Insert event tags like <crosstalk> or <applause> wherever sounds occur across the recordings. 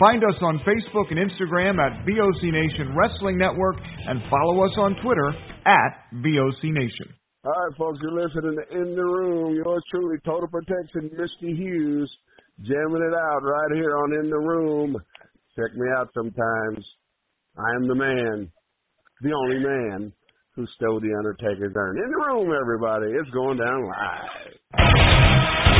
Find us on Facebook and Instagram at VOC Nation Wrestling Network and follow us on Twitter at VOC Nation. All right, folks, you're listening to In the Room. Yours truly, Total Protection, Misty Hughes, jamming it out right here on In the Room. Check me out sometimes. I am the man, the only man who stole the Undertaker's urn. In the room, everybody. It's going down live.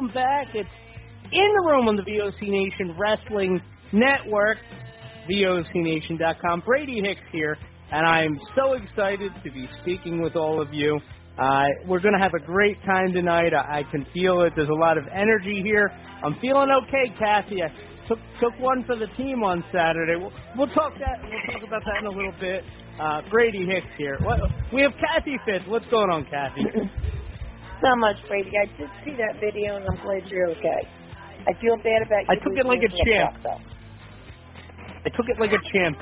Welcome back. It's in the room on the VOC Nation Wrestling Network, VOCNation.com. Brady Hicks here, and I'm so excited to be speaking with all of you. Uh, we're going to have a great time tonight. I, I can feel it. There's a lot of energy here. I'm feeling okay, Kathy. I took took one for the team on Saturday. We'll, we'll talk that. We'll talk about that in a little bit. Uh, Brady Hicks here. What, we have Kathy Fitz. What's going on, Kathy? <clears throat> so much, Brady. I did see that video, and I'm glad you're okay. I feel bad about you. I took it like a champ. I took it like a champ.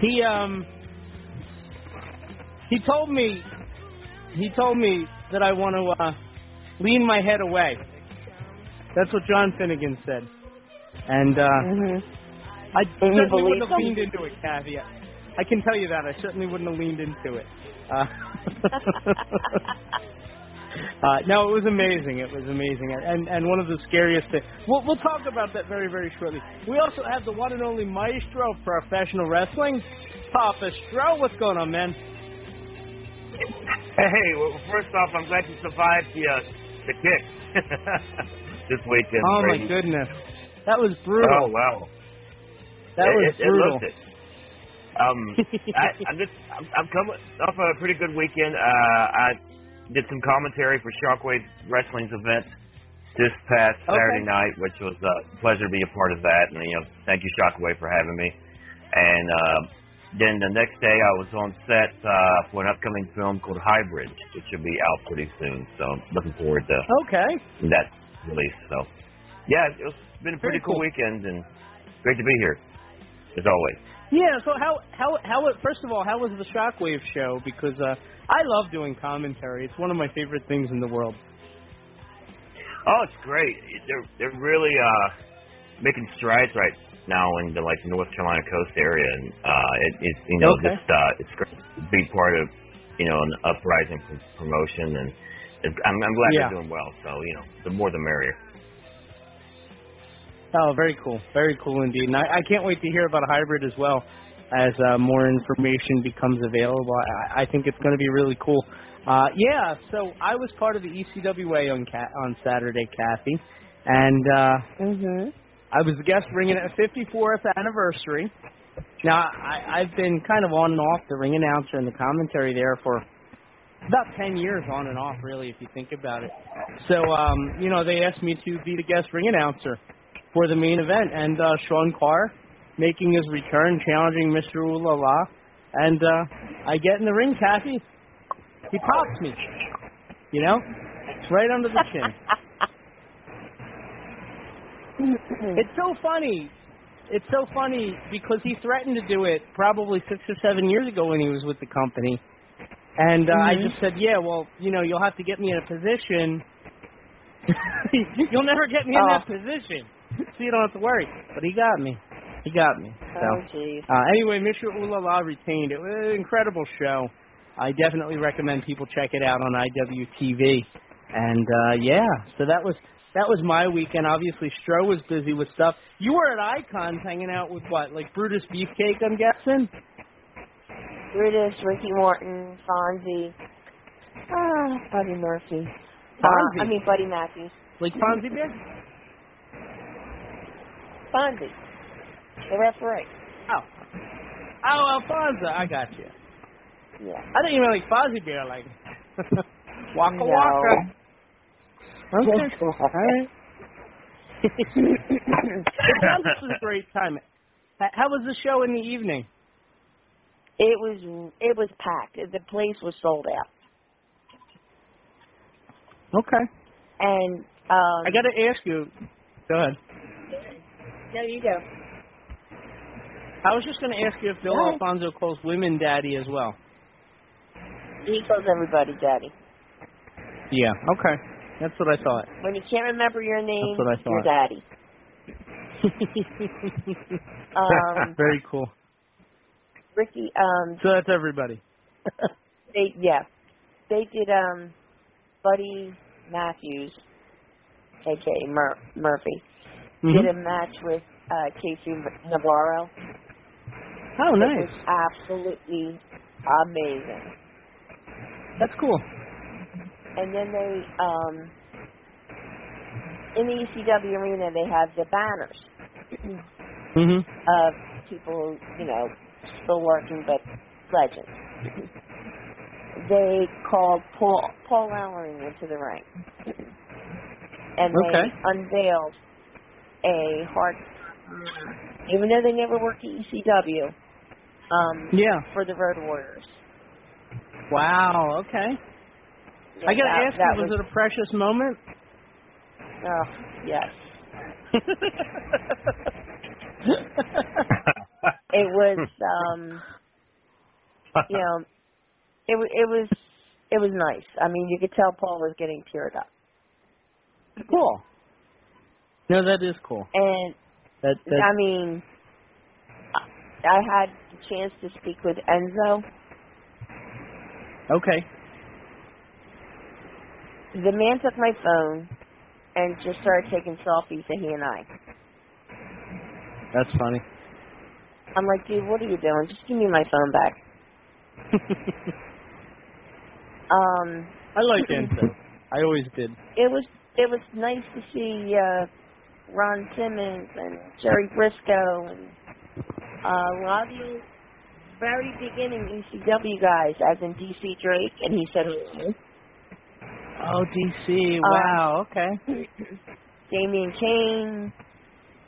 He um he told me he told me that I want to uh, lean my head away. That's what John Finnegan said, and uh, Mhm. I And you certainly believe wouldn't have leaned into it, Kathy. I can tell you that I certainly wouldn't have leaned into it. Uh, <laughs> uh, no, it was amazing. It was amazing, and and one of the scariest things. We'll we'll talk about that very very shortly. We also have the one and only maestro of professional wrestling, Papa Stro. What's going on, man? Hey, well, first off, I'm glad you survived the uh, the kick. <laughs> this weekend. Oh my goodness, that was brutal. Oh wow. that it, was it, brutal. it. Um, <laughs> I, I'm just I'm, I'm coming off a pretty good weekend. Uh, I did some commentary for Shockwave Wrestling's event this past Okay. Saturday night, which was a pleasure to be a part of that. And you know, thank you Shockwave for having me. And uh, then the next day, I was on set uh, for an upcoming film called Hybrid, which will be out pretty soon. So I'm looking forward to Okay. that release. So yeah, it's been a Very pretty cool, cool. weekend and great to be here as always. Yeah. So how how how first of all, how was the Shockwave show? Because uh, I love doing commentary. It's one of my favorite things in the world. Oh, it's great. They're they're really uh making strides right now in the like North Carolina coast area, and uh, it, it's you know Okay. just uh, it's great to be part of you know an uprising promotion, and I'm I'm glad Yeah. they're doing well. So you know, the more the merrier. Oh, very cool. Very cool indeed. And I, I can't wait to hear about a hybrid as well as uh, more information becomes available. I, I think it's going to be really cool. Uh, yeah, so I was part of the ECWA on Ca- on Saturday, Kathy, and uh, Mhm. I was the guest ringing at 54th anniversary. Now, I, I've been kind of on and off the ring announcer and the commentary there for about 10 years on and off, really, if you think about it. So, um, you know, they asked me to be the guest ring announcer for the main event, and uh, Sean Carr making his return, challenging Mr. Ooh La La, and uh, I get in the ring, Kathy. He pops me, you know, it's right under the chin. <laughs> It's so funny. It's so funny because he threatened to do it probably six or seven years ago when he was with the company. And uh, I Mhm. just said, yeah, well, you know, you'll have to get me in a position. <laughs> you'll never get me in that position, <laughs> so you don't have to worry. But he got me. He got me. So. Oh, jeez. Uh, anyway, Mr. Ulala retained. It was an incredible show. I definitely recommend people check it out on IWTV. And uh, yeah, so that was that was my weekend. Obviously, Stro was busy with stuff. You were at Icons hanging out with what, like Brutus Beefcake? I'm guessing. Brutus, Ricky Morton, Fonzie, ah, Buddy Murphy. Uh, I mean, Buddy Matthews. Like Fonzie Bear? Fonzie, the referee. Oh, oh, Alfonso. I got you. Yeah. I you meant like Fozzie Bear, like <laughs> Waka No. Waka. Okay. Yes, All right. it sounds like it was a great time. How was the show in the evening? It was it was packed. The place was sold out. Okay. And um I got to ask you. Go ahead. No, you go. I was just going to ask you if Bill. Alfonso calls women daddy as well. He calls everybody daddy. Yeah. Okay. That's what I thought. When you can't remember your name, That's what I you're daddy. <laughs> Um, Very cool. Ricky, um, So that's everybody. <laughs> they yeah, they did um, Buddy Matthews, aka Mur- Murphy, Mhm. did a match with uh, Casey Navarro. Oh, It nice. was absolutely amazing. That's cool. And then they, um, in the ECW arena, they have the banners Mhm. of people you know, still working but legends. they called Paul Paul Ellering into the ring, and they Okay. unveiled a hard, even though they never worked at ECW, um, Yeah. for the Road Warriors. Wow. Okay. Yeah, I got to that- ask that you, was it a precious moment? Oh, yes. <laughs> It was, um, you know, it it was it was nice. I mean, you could tell Paul was getting teared up, cool. No, that is cool. and That, that I mean, I had the chance to speak with Enzo. okay. The man took my phone and just started taking selfies of he and I. That's funny. I'm like, dude, what are you doing? Just give me my phone back. <laughs> Um, I like <clears throat> Enzo. I always did. it was it was nice to see uh, Ron Simmons and Jerry Briscoe and uh, a lot of the very beginning ECW guys, as in DC Drake, and he said hello. Oh, DC. Um, Wow. okay. <laughs> Damien Kane.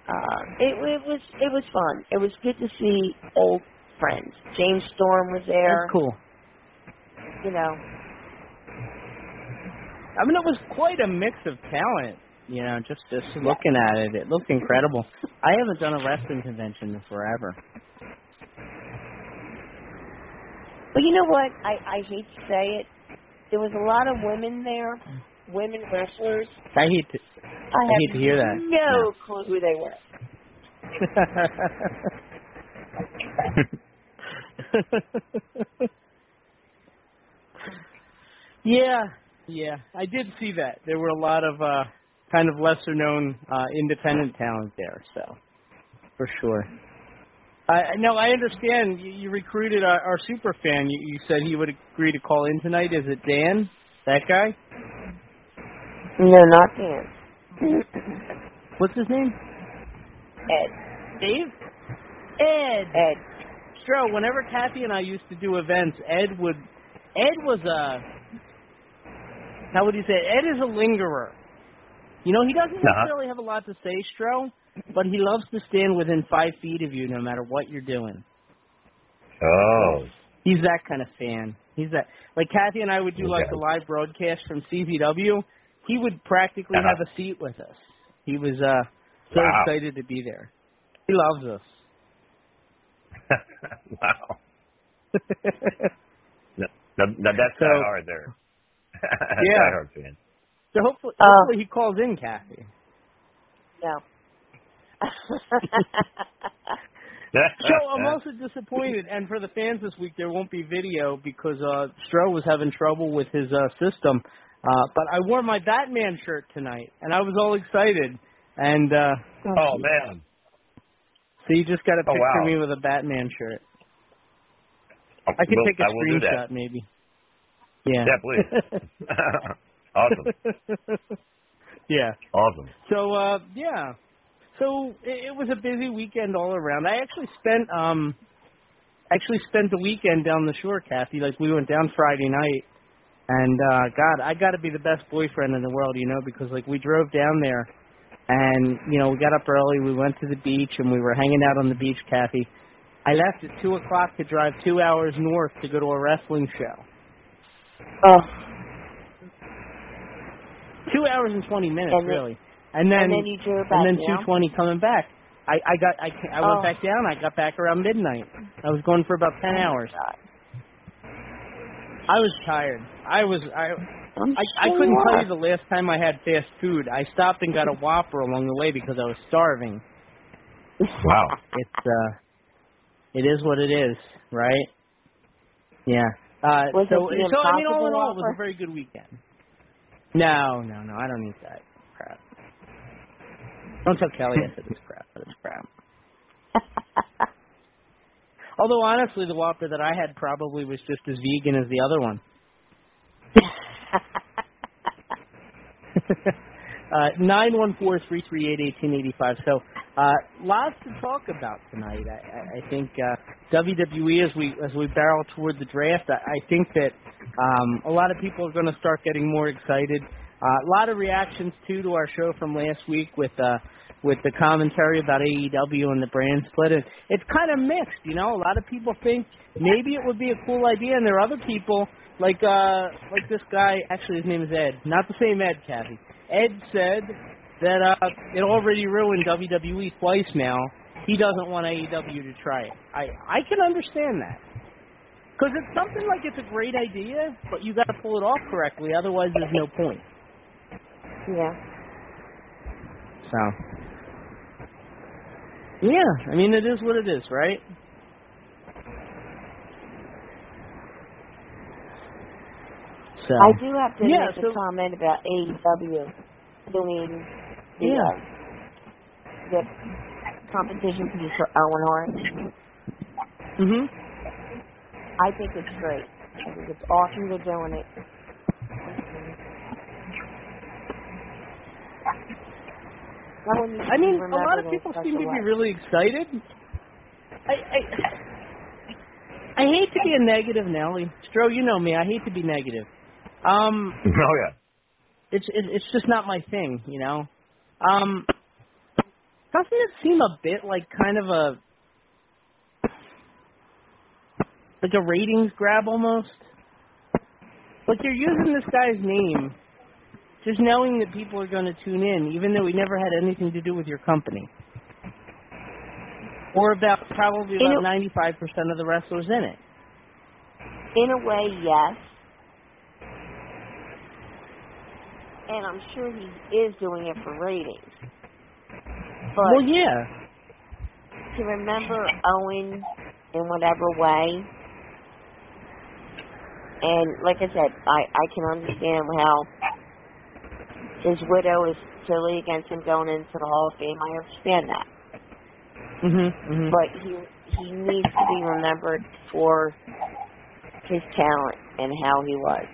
Uh, it, it was it was fun. It was good to see old friends. James Storm was there. That's cool. You know, I mean, it was quite a mix of talent. You know, just just looking at it, it looked incredible. I haven't done a wrestling convention in forever. but you know what? I I hate to say it. There was a lot of women there, women wrestlers. I hate to. I, I hate to hear that. No clue who they were. <laughs> yeah, yeah, I did see that. There were a lot of uh kind of lesser known uh independent talent there, so for sure. I no, I understand. You, you recruited our, our super fan. You, you said he would agree to call in tonight. Is it Dan? That guy? No, not Dan. <clears throat> What's his name? Ed. Dave? Ed. Ed. Stro, whenever Kathy and I used to do events, Ed would Ed was a how would you say it? Ed is a lingerer. You know, he doesn't Uh-huh. necessarily have a lot to say, Stro, but he loves to stand within five feet of you no matter what you're doing. Oh. He's that kind of fan. He's that like Kathy and I would do like Okay. the live broadcast from CZW. He would practically Uh-huh. have a seat with us. He was uh so Wow. excited to be there. He loves us. <laughs> wow. No, no, no, that's So- not hard there. <laughs> that's Yeah. not hard, fan. So hopefully, Uh, he calls in, Kathy. No. <laughs> So I'm <laughs> also disappointed, and for the fans this week, there won't be video because uh Stro was having trouble with his uh system. Uh But I wore my Batman shirt tonight, and I was all excited. And uh oh man. so you just got to Oh, picture wow. me with a Batman shirt. I could Will- take a I will do screenshot, maybe. Yeah. Yeah, please. <laughs> awesome. <laughs> yeah. Awesome. So uh yeah. So it, it was a busy weekend all around. I actually spent um actually spent the weekend down the shore, Kathy. Like we went down Friday night and uh God, I gotta be the best boyfriend in the world, you know, because like we drove down there and, you know, we got up early, we went to the beach and we were hanging out on the beach, Kathy. I left at two o'clock to drive two hours north to go to a wrestling show. oh, Two hours and twenty minutes, And then- really. And then and then you drove back and then down? two twenty coming back. I I got I I went Oh. back down. I got back around midnight. I was going for about ten hours. God. I was tired. I was I I'm I, I couldn't tell you the last time I had fast food. I stopped and got a Whopper along the way because I was starving. Wow. <laughs> It's uh, it is what it is, right? Yeah. Uh, Was so it the so I mean, all in all, it was a very good weekend. No, no, no. I don't eat that crap. Don't tell Kelly I said it's crap, but it's crap. <laughs> Although honestly, the Whopper that I had probably was just as vegan as the other one. <laughs> Uh, nine one four three three eight eighteen eighty five. So uh, lots to talk about tonight. I, I, I think uh, WWE as we as we barrel toward the draft. I, I think that um, a lot of people are going to start getting more excited. Uh, a lot of reactions too to our show from last week with uh, with the commentary about AEW and the brand split. And it's kind of mixed, you know. A lot of people think maybe it would be a cool idea, and there are other people like uh like this guy. Actually, his name is Ed, not the same Ed, Kathy. Ed said that uh it already ruined WWE twice now. He doesn't want AEW to try it. I I can understand that. Because it's something like it's a great idea, but you got to pull it off correctly. Otherwise, there's no point. yeah. So, yeah, I mean, it is what it is, right? So, I do have to Yeah, make so- a comment about AEW doing the Yeah. uh, the competition piece for Owen Hart. mhm. I think it's great. I think it's awesome they're doing it. No one needs I mean, a lot of people seem to be really excited. I, I I hate to be a negative, Nelly. Stro, you know me. I hate to be negative. Um, <laughs> Oh yeah. it's it, it's just not my thing, you know. Um, doesn't it seem a bit like kind of a like a ratings grab almost? Like you're using this guy's name, just knowing that people are going to tune in, even though he never had anything to do with your company, or about probably about 95% of the wrestlers in it. In a way, yes. And I'm sure he is doing it for ratings. But well, yeah. to remember Owen in whatever way, and like I said, I I can understand how his widow is silly against him going into the Hall of Fame. I understand that, Mhm. Mhm. but he he needs to be remembered for his talent and how he was.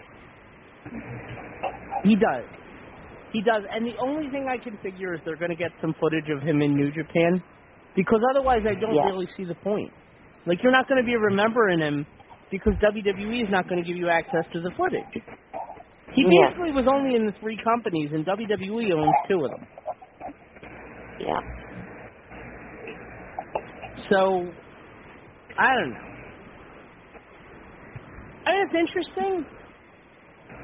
He does. He does. And the only thing I can figure is they're going to get some footage of him in New Japan because otherwise I don't Yeah. really see the point. Like, you're not going to be remembering him because WWE is not going to give you access to the footage. He Yeah. basically was only in the three companies, and WWE owns two of them. Yeah. So, I don't know. I mean, it's interesting,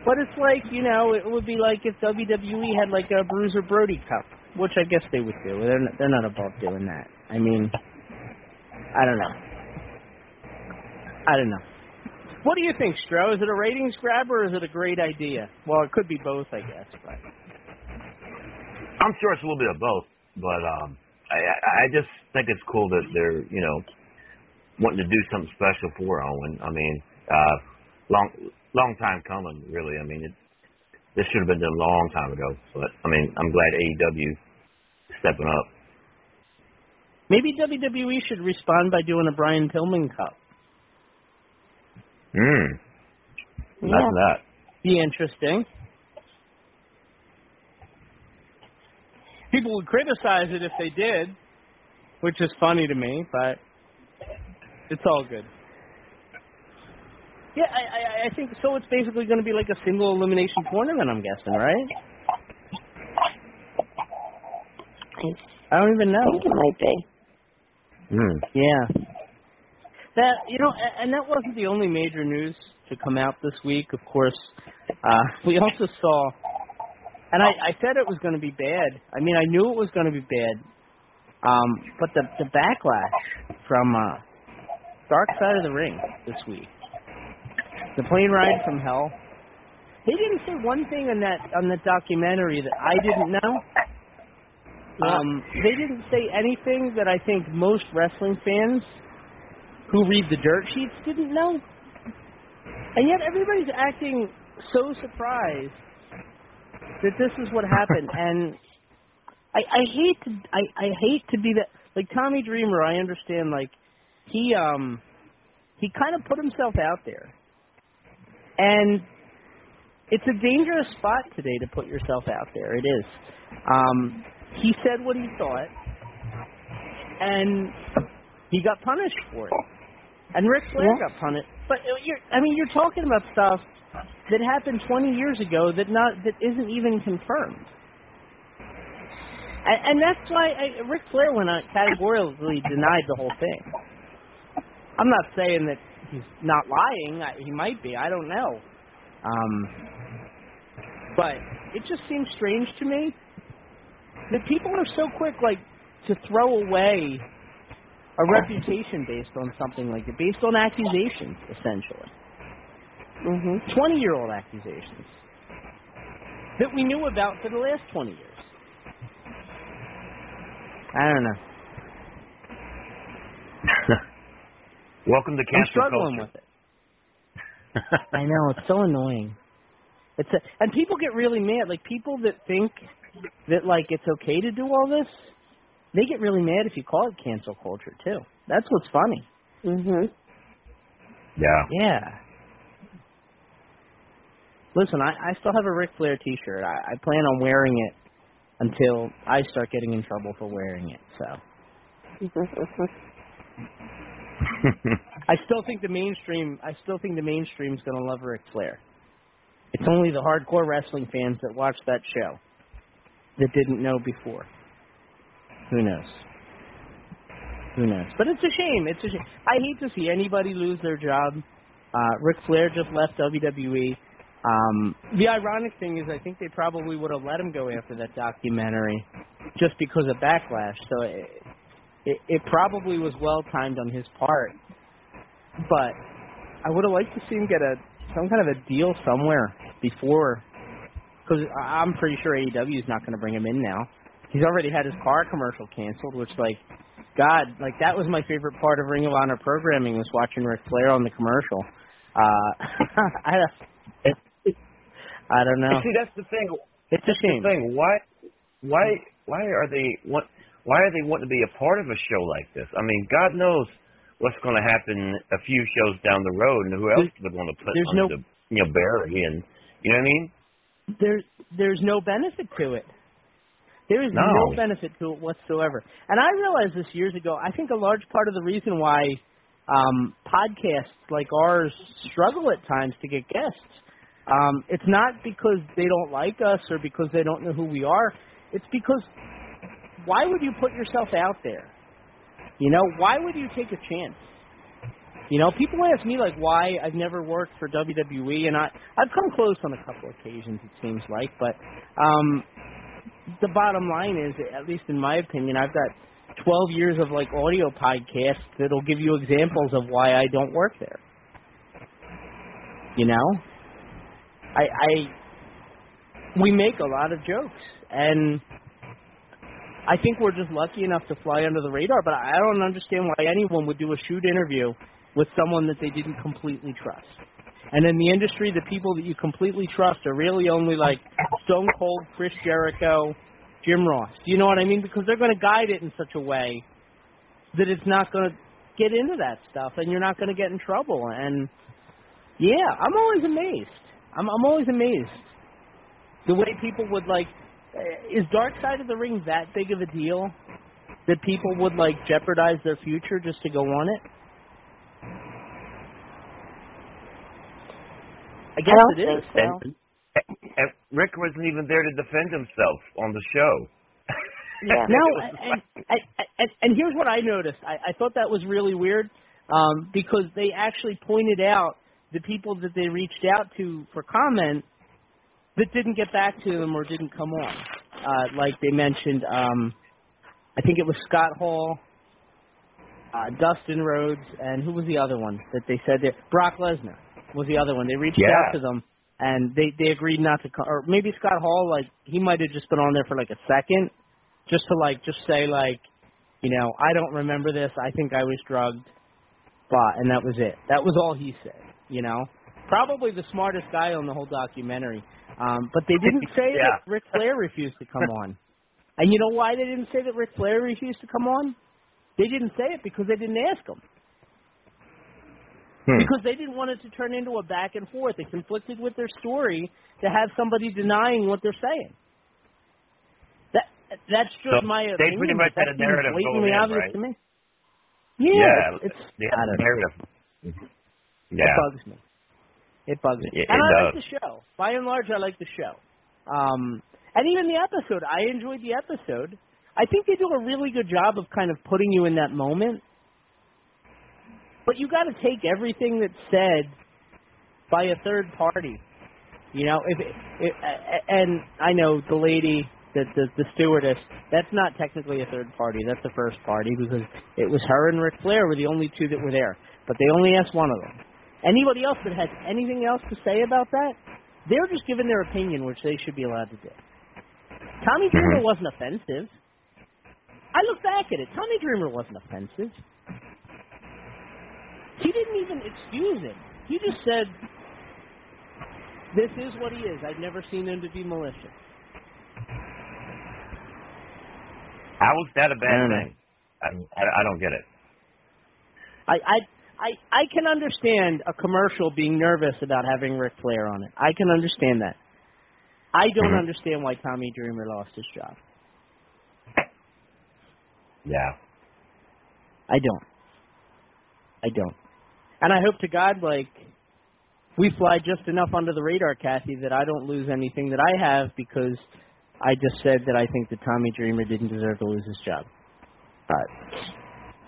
but it's like you know, it would be like if WWE had like a Bruiser Brody Cup, which I guess they would do. They're not, they're not above doing that. I mean, I don't know. I don't know. What do you think, Stro? Is it a ratings grab or is it a great idea? Well, it could be both, I guess. But I'm sure it's a little bit of both, but um, I, I I just think it's cool that they're you know wanting to do something special for Owen. I mean, uh, long long time coming, really. I mean, it, this should have been done a long time ago. But I mean, I'm glad AEW is stepping up. maybe WWE should respond by doing a Brian Pillman Cup. Hmm. Yeah. That. Be interesting. People would criticize it if they did, which is funny to me, but it's all good. Yeah, I, I, I think so. It's basically going to be like a single elimination tournament. I'm guessing, right? I I don't even know. think it might be. Hmm. Yeah. That you know, and that wasn't the only major news to come out this week. Of course, uh, <laughs> we also saw, and I, I said it was going to be bad. I mean, I knew it was going to be bad. Um, but the the backlash from uh, Dark Side of the Ring this week, the plane ride from hell. They didn't say one thing on that on the documentary that I didn't know. Um, they didn't say anything that I think most wrestling fans who read the dirt sheets didn't know. And yet everybody's acting so surprised that this is what happened. <laughs> And I, I hate to I, I hate to be that like Tommy Dreamer, I understand like he um he kind of put himself out there. And it's a dangerous spot today to put yourself out there. It is. Um he said what he thought and he got punished for it. And Ric Flair Yeah. got punished. But uh, you're, I mean, you're talking about stuff that happened 20 years ago that not that isn't even confirmed. And, and that's why I, Ric Flair went on categorically denied the whole thing. I'm not saying that he's not lying. I, he might be. I don't know. Um, but it just seems strange to me that people are so quick, like, to throw away a reputation based on something like it, based on accusations, essentially. Mhm. 20 year old accusations that we knew about for the last 20 years. I don't know. <laughs> Welcome to I'm struggling culture. with it. I know it's so annoying. It's a, and people get really mad. Like people that think that like it's okay to do all this, they get really mad if you call it cancel culture too. That's what's funny. Mhm. Yeah. Yeah. Listen, I, I still have a Ric Flair T-shirt. I, I plan on wearing it until I start getting in trouble for wearing it. So <laughs> <laughs> I still think the mainstream. I still think the mainstream's going to love Ric Flair. It's only the hardcore wrestling fans that watch that show that didn't know before. Who knows? Who knows? But it's a shame. It's a shame. I hate to see anybody lose their job. Uh, Ric Flair just left WWE. Um, the ironic thing is, I think they probably would have let him go after that documentary, just because of backlash. So it, it, it probably was well timed on his part. But I would have liked to see him get a some kind of a deal somewhere before, because I'm pretty sure AEW is not going to bring him in now. He's already had his car commercial canceled, which like, God, like that was my favorite part of Ring of Honor programming was watching Ric Flair on the commercial. Uh, <laughs> I, I don't know. See, that's the thing. It's a shame. the thing. Why, why, why are they want? Why are they wanting to be a part of a show like this? I mean, God knows what's going to happen a few shows down the road, and who else would want to put under no- the you know Barry and you know what I mean? there's there's no benefit to it. There is No. no. benefit to it whatsoever. And I realized this years ago. I think a large part of the reason why um, podcasts like ours struggle at times to get guests, um, it's not because they don't like us or because they don't know who we are. It's because why would you put yourself out there? You know, why would you take a chance? You know, people ask me like why I've never worked for WWE, and I I've come close on a couple occasions. It seems like, but um, the bottom line is, at least in my opinion, I've got 12 years of like audio podcasts that'll give you examples of why I don't work there. You know, I I we make a lot of jokes, and I think we're just lucky enough to fly under the radar. But I don't understand why anyone would do a shoot interview with someone that they didn't completely trust. And in the industry, the people that you completely trust are really only like Stone Cold, Chris Jericho, Jim Ross. Do you know what I mean? Because they're going to guide it in such a way that it's not going to get into that stuff, and you're not going to get in trouble. And yeah, I'm always amazed. I'm I'm always amazed the way people would like. Is Dark Side of the Ring that big of a deal that people would like jeopardize their future just to go on it? I guess don't it is. think so. And, and Rick wasn't even there to defend himself on the show. Yeah. <laughs> No, and, and, and and here's what I noticed. I, I thought that was really weird um, because they actually pointed out the people that they reached out to for comment that didn't get back to them or didn't come on. Uh, like they mentioned, um, I think it was Scott Hall, uh, Dustin Rhodes, and who was the other one that they said that Brock Lesnar was the other one. They reached Yeah. out to them and they they agreed not to come, or maybe Scott Hall like he might have just been on there for like a second, just to like just say like, you know, I don't remember this. I think I was drugged, but and that was it. That was all he said. You know, probably the smartest guy on the whole documentary. Um, but they didn't <laughs> say Yeah. that Ric Flair refused to come on. And you know why they didn't say that Ric Flair refused to come on? They didn't say it because they didn't ask him. Hmm. Because they didn't want it to turn into a back and forth. It conflicted with their story to have somebody denying what they're saying. That that's just So my they opinion. pretty much had a narrative going in, obvious right? to me. Yeah, yeah, it's, it's they I had don't the know. narrative. It Yeah. bugs me. It bugs me. It- and it I like the show. By and large, I like the show. Um, and even the episode, I enjoyed the episode. I think they do a really good job of kind of putting you in that moment. But you got to take everything that's said by a third party. You know, if it, it, and I know the lady, the, the the stewardess, that's not technically a third party. That's a first party because it was her and Ric Flair were the only two that were there. But they only asked one of them. Anybody else that has anything else to say about that, they're just giving their opinion, which they should be allowed to do. Tommy mm-hmm. Dreamer wasn't offensive. I look back at it. Tommy Dreamer wasn't offensive. He didn't even excuse him. He just said, "This is what he is. I've never seen him to be malicious." How was that a bad thing? I, I, I don't get it. I I I I can understand a commercial being nervous about having Ric Flair on it. I can understand that. I don't Mhm. understand why Tommy Dreamer lost his job. Yeah. I don't. I don't. And I hope to God, like, we fly just enough under the radar, Kathy, that I don't lose anything that I have because I just said that I think that Tommy Dreamer didn't deserve to lose his job. But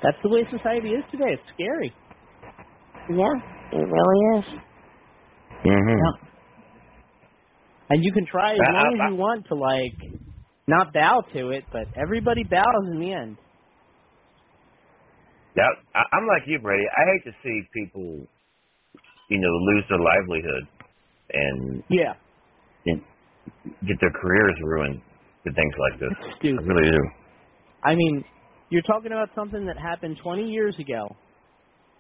that's the way society is today. It's scary. Yeah, it really is. Mm-hmm. And you can try as I- long as you want to, like, not bow to it, but everybody bows in the end. Yeah, I, I'm like you, Brady. I hate to see people, you know, lose their livelihood and Yeah. and get their careers ruined with things like this. It's. I really do. I mean, you're talking about something that happened 20 years ago,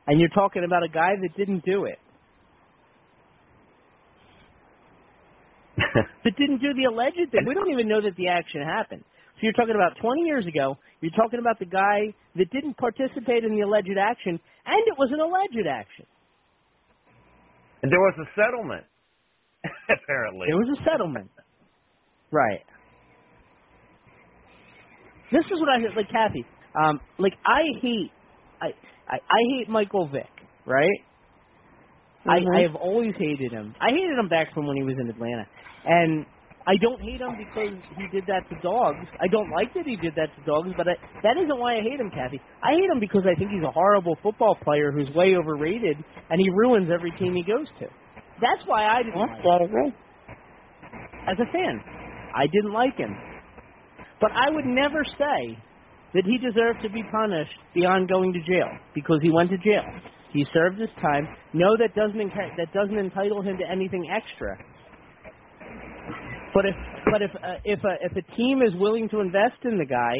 and you're talking about a guy that didn't do it, <laughs> that didn't do the alleged thing. We don't even know that the action happened. So you're talking about 20 years ago. You're talking about the guy that didn't participate in the alleged action, and it was an alleged action. and there was a settlement, <laughs> apparently. It was a settlement. Right. This is what I like, Kathy. Um, like I hate, I, I I hate Michael Vick, right? I Mhm. I have always hated him. I hated him back from when he was in Atlanta, and I don't hate him because he did that to dogs. I don't like that he did that to dogs, but I, that isn't why I hate him, Kathy. I hate him because I think he's a horrible football player who's way overrated, and he ruins every team he goes to. That's why I didn't like him I agree. as a fan. I didn't like him. But I would never say that he deserved to be punished beyond going to jail because he went to jail. He served his time. No, that doesn't enca- that doesn't entitle him to anything extra. But if but if uh, if a if a team is willing to invest in the guy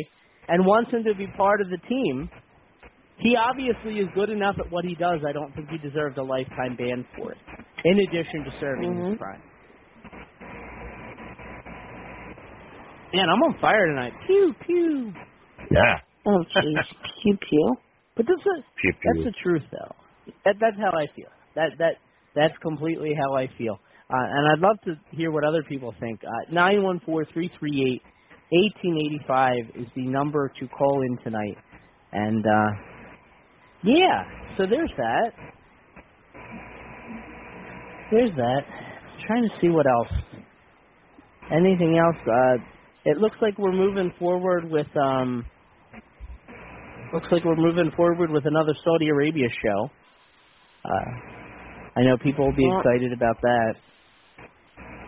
and wants him to be part of the team, he obviously is good enough at what he does. I don't think he deserved a lifetime ban for it. In addition to serving Mhm. his crime. Man, I'm on fire tonight. Pew pew. Yeah. Oh, jeez. pew pew. But this is Pew, pew. that's the truth, though. That that's how I feel. That that that's completely how I feel. Uh, and I'd love to hear what other people think. Uh, Nine one four three three eight eighteen eighty five is the number to call in tonight. And uh yeah, so there's that. There's that. trying to see what else. Anything else? Uh it looks like we're moving forward with um looks like we're moving forward with another Saudi Arabia show. Uh I know people will be Yeah. excited about that.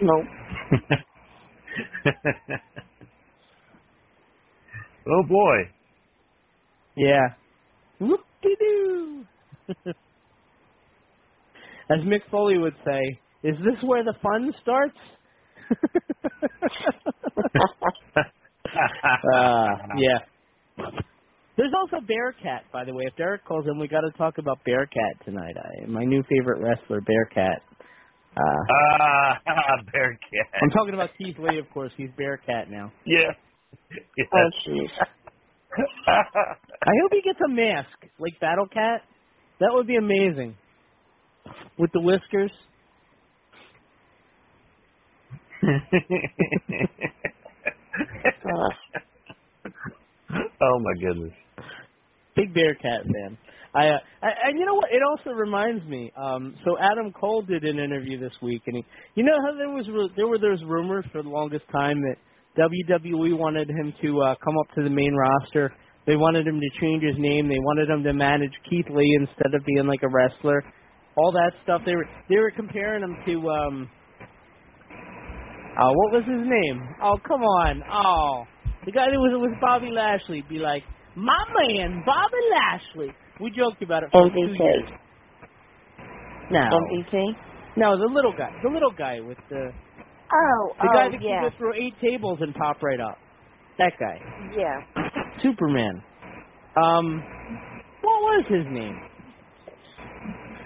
Nope. <laughs> oh boy. Yeah. Whoop-de-doo. <laughs> As Mick Foley would say, is this where the fun starts? <laughs> uh, yeah. There's also Bearcat, by the way. If Derek calls in, we got to talk about Bearcat tonight. I, my new favorite wrestler, Bearcat. Uh, Ah, <laughs> Bearcat. I'm talking about Keith Lee, of course. He's Bearcat now. Yeah. yeah. Oh, jeez. <laughs> I hope he gets a mask like Battle Cat. That would be amazing. With the whiskers. <laughs> <laughs> oh my goodness. Big Bearcat fan. I, uh, I and you know what? It also reminds me. Um, so Adam Cole did an interview this week, and he, you know how there was there were those rumors for the longest time that WWE wanted him to uh, come up to the main roster. They wanted him to change his name. They wanted him to manage Keith Lee instead of being like a wrestler. All that stuff. They were they were comparing him to um. Uh, what was his name? Oh, come on. Oh, the guy that was with Bobby Lashley. Be like, my man, Bobby Lashley. We joked about it for two MVP. years. No, MVP? no, the little guy, the little guy with the Oh, the oh, guy that yeah. can go through eight tables and pop right up. That guy, Yeah. Superman. Um, what was his name?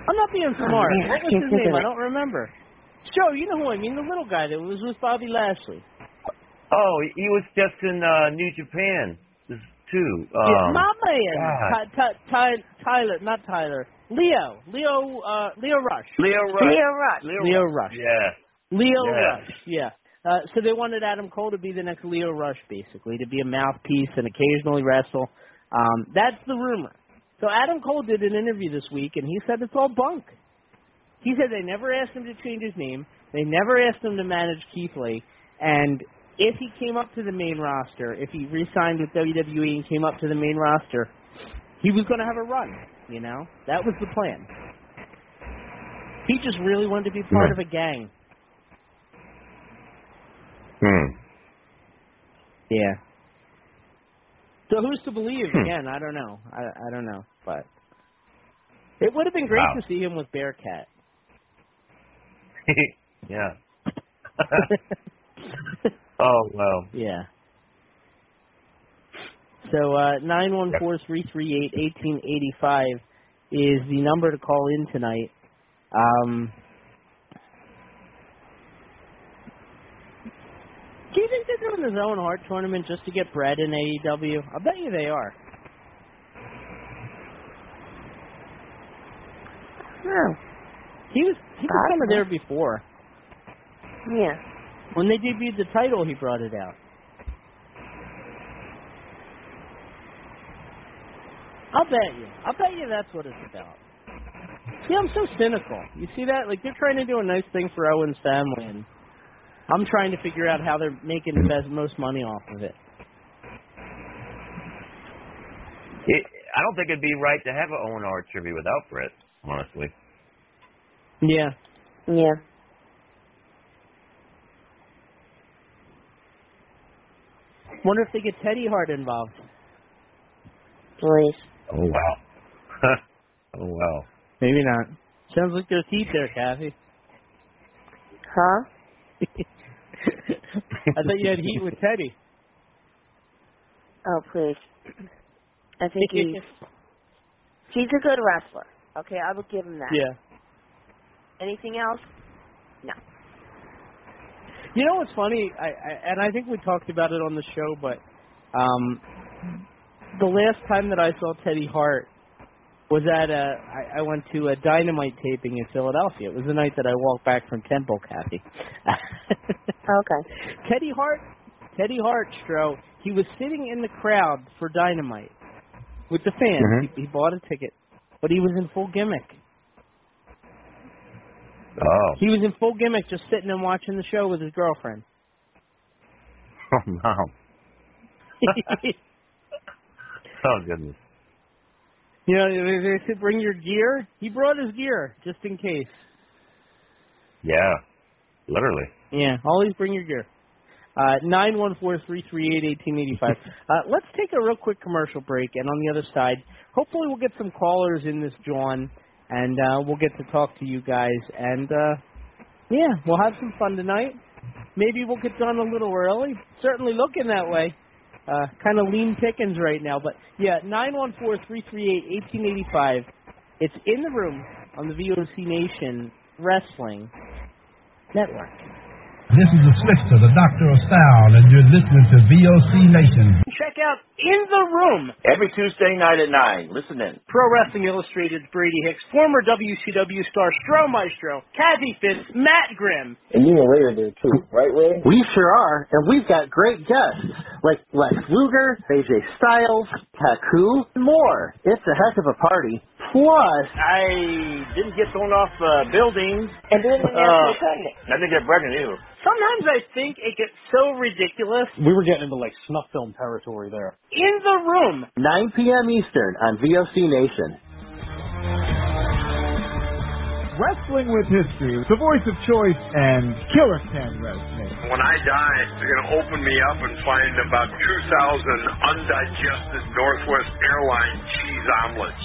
I'm not being smart. I What was his name? I don't remember. Joe, you know who I mean? The little guy that was with Bobby Lashley. Oh, he was just in uh New Japan this too. yeah, Um, my man, God. Ty, Ty, Ty, Tyler, not Tyler, Lio, Lio, uh, Lio Rush. Lio Rush. Lio Rush. Lio Rush. Yeah. Lio Yeah. Rush, yeah. Uh, so they wanted Adam Cole to be the next Lio Rush, basically, to be a mouthpiece and occasionally wrestle. Um, that's the rumor. So Adam Cole did an interview this week, and he said it's all bunk. He said they never asked him to change his name. They never asked him to manage Keith Lee. And if he came up to the main roster, if he re-signed with WWE and came up to the main roster, he was going to have a run. You know, that was the plan. He just really wanted to be part of a gang. Hmm. Yeah. So who's to believe? Hmm. Again, I don't know. I I don't know, but it would have been great Wow. to see him with Bearcat. <laughs> yeah. <laughs> <laughs> oh wow. yeah. So uh nine one four three three eight eighteen eighty five is the number to call in tonight. Um Do you think they're doing the Owen Hart tournament just to get Bret in AEW? I bet you they are. Oh, He was he was kind of there before. yeah. When they debuted the title, he brought it out. I'll bet you. I'll bet you that's what it's about. See, I'm so cynical. You see that? Like they're trying to do a nice thing for Owen's family, and I'm trying to figure out how they're making the best, most money off of it. It, I don't think it'd be right to have an Owen Hart tribute without Bret. Honestly. Yeah. Yeah. Wonder if they get Teddy Hart involved. Please. Oh wow. <laughs> oh wow. Maybe not. Sounds like there's heat there, Kathy. Huh? <laughs> I thought you had heat with Teddy. Oh, please. I think he's <laughs> he's a good wrestler. Okay, I will give him that. yeah. Anything else? No. You know what's funny? I, I and I think we talked about it on the show, but um the last time that I saw Teddy Hart was at a I, I went to a dynamite taping in Philadelphia. It was the night that I walked back from Temple, Kathy. <laughs> Okay. Teddy Hart Teddy Hart, Stro, he was sitting in the crowd for dynamite with the fans. Mhm. He, he bought a ticket, but he was in full gimmick. Oh. He was in full gimmick just sitting and watching the show with his girlfriend. <laughs> Oh no. <laughs> Oh goodness. You know, they they said bring your gear. He brought his gear just in case. Yeah. Literally. Yeah, always bring your gear. Uh, nine one four three three eight eighteen eighty five. <laughs> Uh, let's take a real quick commercial break, and on the other side, hopefully we'll get some callers in this, John, and uh, we'll get to talk to you guys. And uh, yeah, we'll have some fun tonight. Maybe we'll get done a little early. Certainly looking that way. Uh, kind of lean pickings right now, but yeah, nine one four three three eight eighteen eighty five. It's in the room on the VOC Nation Wrestling Network. This is the Slickster, the Doctor of Style, and you're listening to VOC Nation. Check out In the Room, Every Tuesday night at 9. Listen in. Pro Wrestling Illustrated's Brady Hicks, former WCW star Stro Maestro, Kathy Fitz, Matt Grimm. And you and Ray are there too, right, Ray? We sure are, and we've got great guests like Lex Luger, AJ Styles, Taku, and more. It's a heck of a party. Plus, I didn't get thrown off uh, buildings. And then the Uh, national pregnant. I didn't get pregnant either. Sometimes I think it gets so ridiculous. We were getting into like snuff film territory there. In the Room, 9 p.m. Eastern on VOC Nation. Wrestling with History, the voice of choice, and Killer Ken Resnick. When I die, they're going to open me up and find about 2,000 undigested Northwest Airline cheese omelets.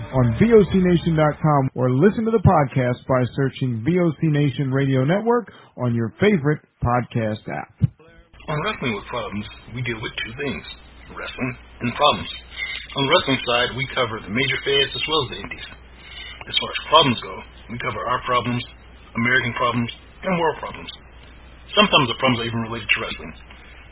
on VOCNation.com or listen to the podcast by searching VOC Nation Radio Network on your favorite podcast app. On Wrestling with Problems, we deal with two things wrestling and problems. On the wrestling side, we cover the major feds as well as the indies. As far as problems go, we cover our problems, American problems, and world problems. Sometimes the problems are even related to wrestling.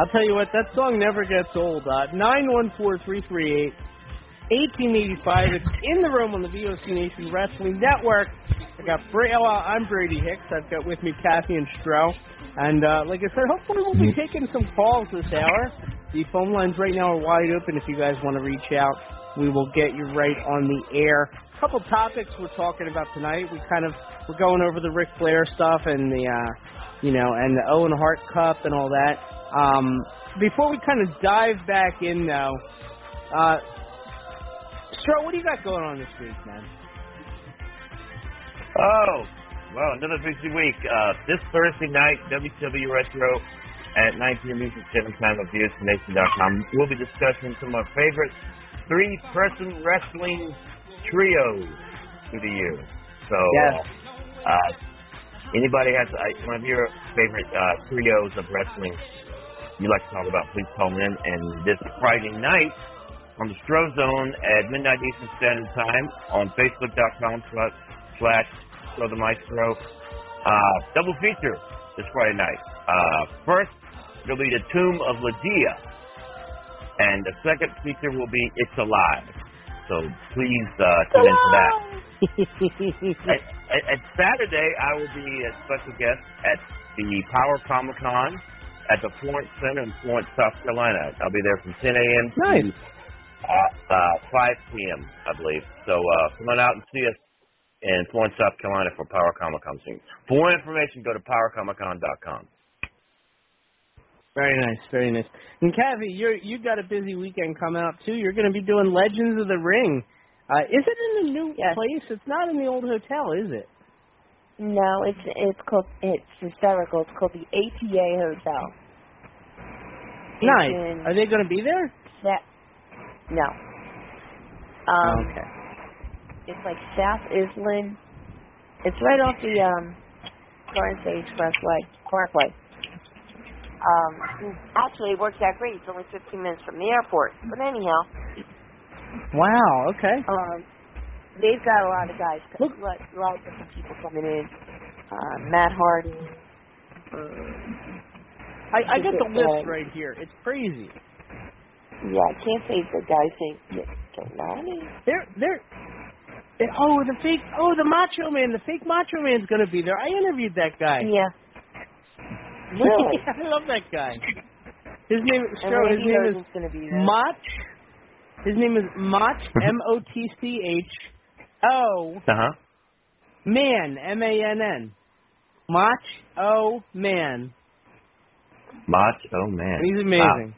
I'll tell you what, that song never gets old. Uh, Nine one four three three eight. 1885. It's in the room on the VOC Nation Wrestling Network. I got Bra- oh, I'm Brady Hicks. I've got with me Kathy and Stro. And uh, like I said, hopefully we'll be taking some calls this hour. The phone lines right now are wide open. If you guys want to reach out, we will get you right on the air. A couple topics we're talking about tonight. We kind of we're going over the Ric Flair stuff and the uh, you know and the Owen Hart Cup and all that. Um, before we kind of dive back in though, uh, Stro, what do you got going on this week, man? Oh, well, another busy week. Uh, this Thursday night, WCW Retro at 9 p.m. Eastern Standard Time at VOCNation.com. We'll be discussing some of our favorite three-person wrestling trios through the years. So, Yes. uh, anybody has uh, one of your favorite uh, trios of wrestling you'd like to talk about, please call in. And this Friday night on the Stro Zone at midnight Eastern Standard Time on Facebook.com slash slash Stro the Maestro. Uh, double feature this Friday night. Uh, first, it'll be the Tomb of Ligeia. And the second feature will be It's Alive. So please uh, tune into that. at, at, at Saturday, I will be a special guest at the Power Comic Con at the Florence Center in Florence, South Carolina. I'll be there from 10 a.m. Nice. to uh, uh, 5 p.m., I believe. So uh, come on out and see us in Florence, South Carolina for Power Comic Con. For more information, go to powercomiccon.com. Very nice, very nice. And Kathy, you're you got a busy weekend coming up too. You're going to be doing Legends of the Ring. Uh, is it in a new place? It's not in the old hotel, is it? No, it's it's called it's hysterical. It's called the ATA Hotel. It's nice. in Are they going to be there? Sa- no. Um, okay. It's like South Island. It's right off the um Torrance Expressway, Parkway. Um, actually, it works out great. It's only 15 minutes from the airport. But anyhow, Wow. Okay. um, they've got a lot of guys, a lot, a lot of different people coming in. Uh, Matt Hardy. Um, I, I got the uh, list right here. It's crazy. Yeah, I can't say the guy's name. Donati? They're they're. they- oh, the fake. Oh, the Macho Man. The fake Macho Man's going to be there. I interviewed that guy. Yeah. Really? <laughs> I love that guy. His name. His name is gonna be. Mach. His name is Mach. M O T C H. O Uh huh. Man. M A N N. Mach. O Man. Mach, oh man. He's amazing.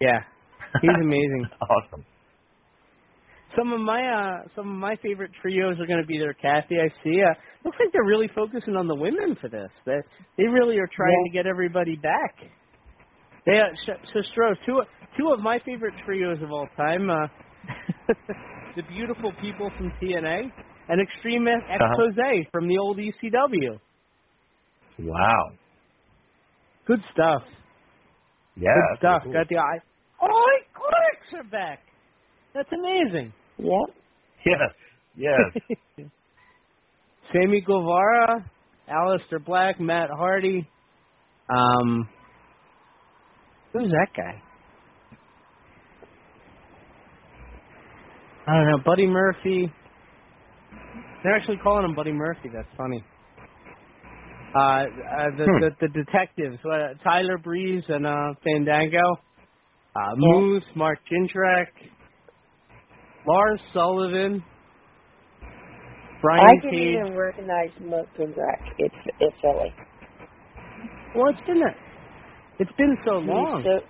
Yeah. He's <laughs> amazing. awesome. Some of my uh some of my favorite trios are going to be there. Kathy, I see. Uh, looks like they're really focusing on the women for this. They they really are trying to get everybody back. Yeah, so Stro, two two of my favorite trios of all time, uh, <laughs> the beautiful people from TNA and Extreme Expose uh-huh. from the old ECW. Wow. Good stuff. Yeah. Good stuff. Cool. Got the eye. Oh, clicks are back. That's amazing. Yeah. Yeah. Yeah. <laughs> Sammy Guevara, Aleister Black, Matt Hardy. Um, who's that guy? I don't know. Buddy Murphy. They're actually calling him Buddy Murphy. That's funny. Uh, uh the, hmm. the the detectives, uh, Tyler Breeze and uh Fandango, uh Moose, Mark Jindrak, Lars Sullivan, Brian I didn't Cage. even recognize Mark Jindrak. It's it's silly. Well, it's been a, it's been so he's long. So,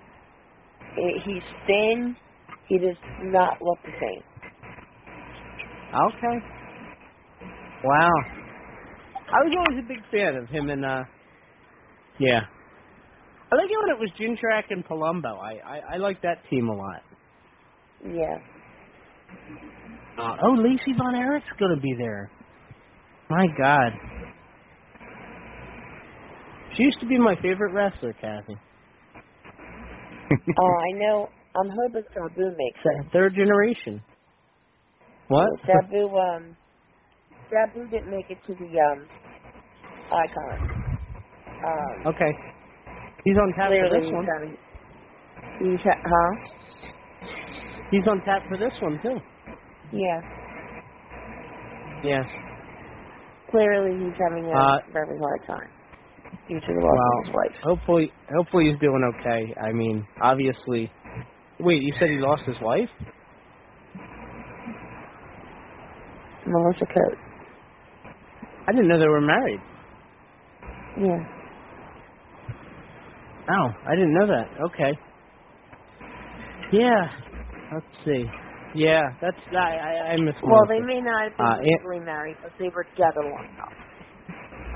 he's thin. He does not look the same. Okay. Wow. I was always a big fan of him and uh yeah. I like it when it was Jindrak and Palumbo. I I, I like that team a lot. Yeah. Uh, oh, Lacey Von Erich's gonna be there. My God. She used to be my favorite wrestler, Kathy. <laughs> oh, I know. I'm hoping Sabu makes it. Third generation. What? Sabu, um, Sabu didn't make it to the um icon. Um, okay. He's on tap for this one. He's ha- huh? He's on tap for this one too. Yeah. Yeah. Clearly, he's having a Uh, very hard time due to the loss Well, of his wife. hopefully, hopefully he's doing okay. I mean, obviously. Wait, you said he lost his wife? Melissa Coat. I didn't know they were married. Yeah. Oh, I didn't know that. Okay. Yeah. Let's see. Yeah, that's I I, I missed. Well, they may not have been Uh, it- legally married, but they were together long enough.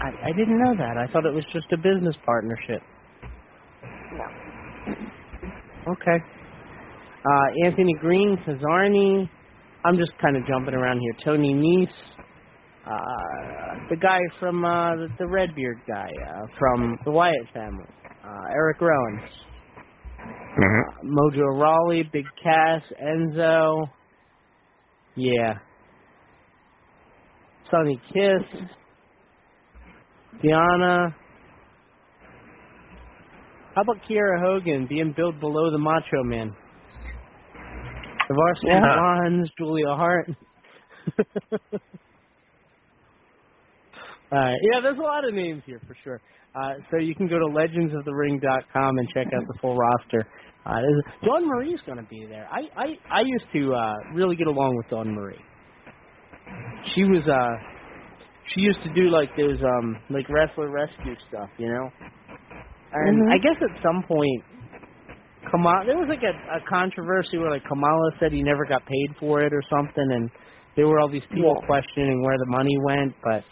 I, I didn't know that. I thought it was just a business partnership. No. Okay. Uh, Anthony Greene, Cesarni. I'm just kind of jumping around here. Tony Nese. Uh, the guy from uh, the, the Redbeard guy uh, from the Wyatt family. Uh, Eric Rowan. Uh, Mojo Rawley, Big Cass, Enzo. Yeah. Sonny Kiss. Diana. How about Kiera Hogan being billed below the Macho Man? The Varsity Yeah. Blondes, Julia Hart. <laughs> All right. Yeah, there's a lot of names here for sure. Uh, so you can go to legendsofthering.com and check out the full roster. Uh, there's- Dawn Marie's going to be there. I I I used to uh, really get along with Dawn Marie. She was uh she used to do like those um like wrestler rescue stuff, you know. And Mhm. I guess at some point, Kamala there was like a, a controversy where like Kamala said he never got paid for it or something, and there were all these people Yeah. questioning where the money went. But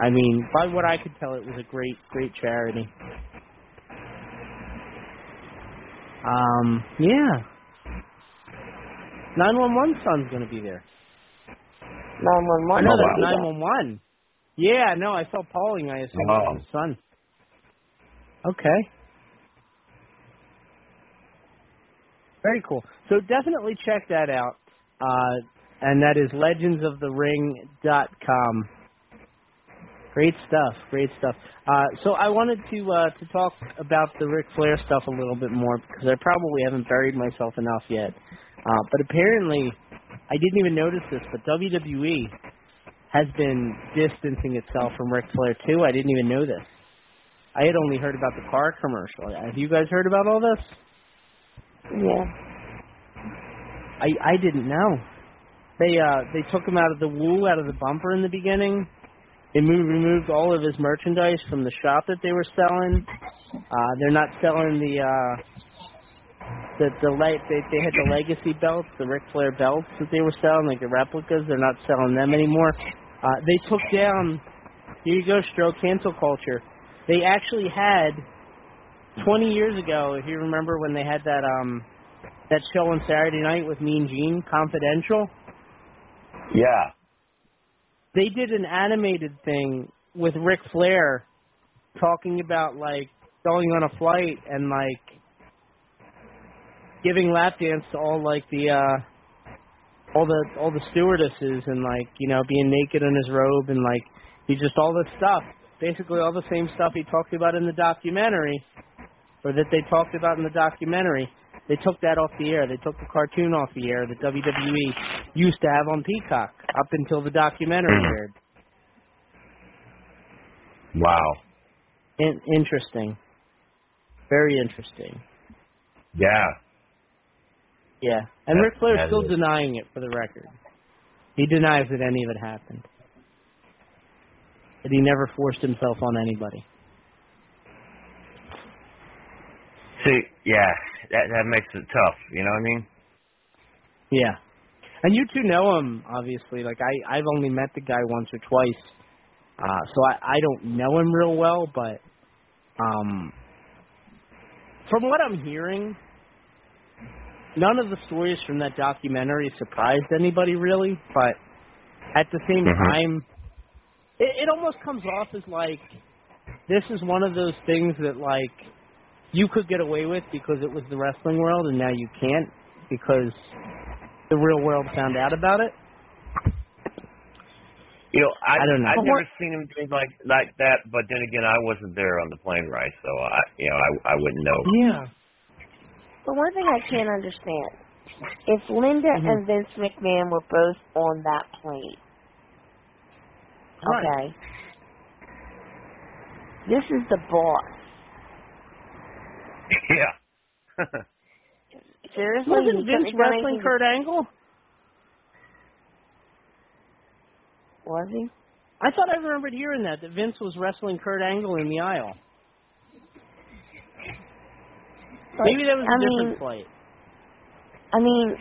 I mean, by what I could tell, it was a great great charity. Um, yeah. 911 son's going to be there. Nine one I know that's 911. Yeah, no, I saw Poling. I assume Oh. it was his son. Okay. Very cool. So definitely check that out. Uh, and that is legendsofthering.com. Great stuff. Great stuff. Uh, so I wanted to uh, to talk about the Ric Flair stuff a little bit more because I probably haven't buried myself enough yet. Uh, but apparently, I didn't even notice this, but WWE has been distancing itself from Ric Flair too. I didn't even know this. I had only heard about the car commercial. Have you guys heard about all this? Yeah. I I didn't know. They uh they took him out of the wool out of the bumper in the beginning. They moved removed all of his merchandise from the shop that they were selling. Uh they're not selling the uh the the le- they they had the legacy belts, the Ric Flair belts that they were selling, like the replicas. They're not selling them anymore. Uh they took down. Here you go, Stroke cancel culture. They actually had 20 years ago, if you remember when they had that um that show on Saturday night with Mean Gene, Confidential, Yeah. they did an animated thing with Ric Flair talking about like going on a flight and like giving lap dance to all like the uh all the all the stewardesses and like you know being naked in his robe and like he just all this stuff basically all the same stuff he talked about in the documentary or that they talked about in the documentary they took that off the air they took the cartoon off the air that WWE used to have on Peacock up until the documentary mm. aired Wow. In- interesting very interesting Yeah. Yeah. And That- Ric Flair's that still is- denying it for the record. He denies that any of it happened. That he never forced himself on anybody. See, yeah, that that makes it tough. You know what I mean? Yeah. And you two know him, obviously. Like I, I've only met the guy once or twice. Uh so I, I don't know him real well, but um from what I'm hearing, none of the stories from that documentary surprised anybody really, but at the same Mhm. time it, it almost comes off as like this is one of those things that like you could get away with because it was the wrestling world and now you can't because the real world found out about it. You know, I, I don't know. I've never seen him think like like that, but then again, I wasn't there on the plane ride, so I, you know, I I wouldn't know. Yeah. But one thing I can't understand, if Linda Mhm. and Vince McMahon were both on that plane, Right. okay, this is the boss. <laughs> yeah. Seriously, Wasn't Vince wrestling anything- Kurt Angle? Was he? I thought I remembered hearing that that Vince was wrestling Kurt Angle in the aisle. Maybe that was a I different mean, flight. I mean,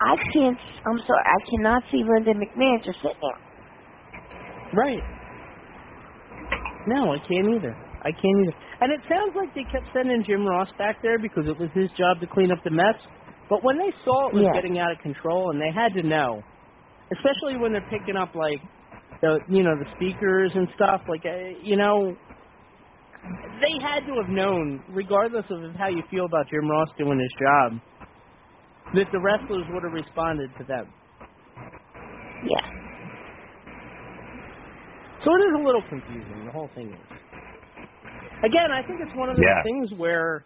I can't. I'm sorry, I cannot see Linda McMahon just sitting there. Right. No, I can't either. I can't either. And it sounds like they kept sending Jim Ross back there because it was his job to clean up the mess. But when they saw it was Yeah. getting out of control, and they had to know, especially when they're picking up like the you know the speakers and stuff, like uh, you know, they had to have known, regardless of how you feel about Jim Ross doing his job, that the wrestlers would have responded to them. Yeah. So it is a little confusing. The whole thing is. Again, I think it's one of those Yeah. things where,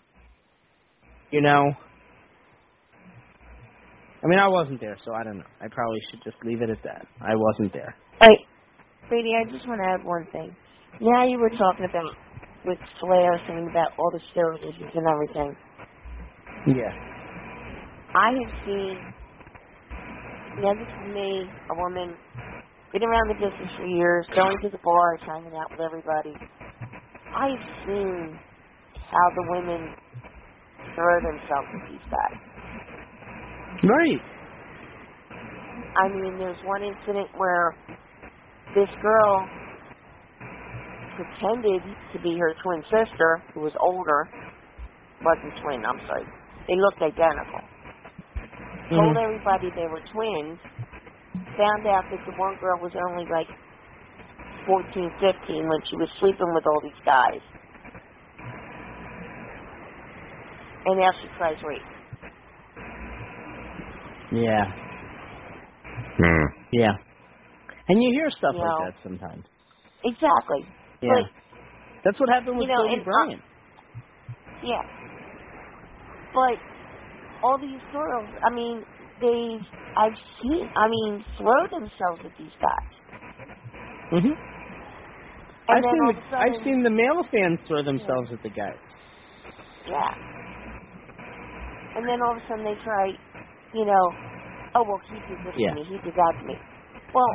you know, I mean, I wasn't there, so I don't know. I probably should just leave it at that. I wasn't there. Hey, Brady, I just want to add one thing. Now you were talking about with Flair saying about all the steroids and everything. Yeah. I have seen, now this is me, a woman, been around the business for years, going to the bars, hanging out with everybody. I've seen how the women throw themselves at these guys. Right. I mean, there's one incident where this girl pretended to be her twin sister, who was older, wasn't twin, I'm sorry. They looked identical. Told Mhm. everybody they were twins. Found out that the one girl was only like 14, 15 when she was sleeping with all these guys. And now she tries rape. Yeah. Hmm. Yeah. And you hear stuff You like know. that sometimes. Exactly. Yeah. That's what happened with you know, Kobe and, uh, Yeah. But all these girls, I mean, they, I've seen, I mean, throw themselves at these guys. Mhm. I've seen the sudden, I've seen the male fans throw themselves at the guy. Yeah. And then all of a sudden they try, you know, oh well, he did this Yeah. to me, he did that to me. Well,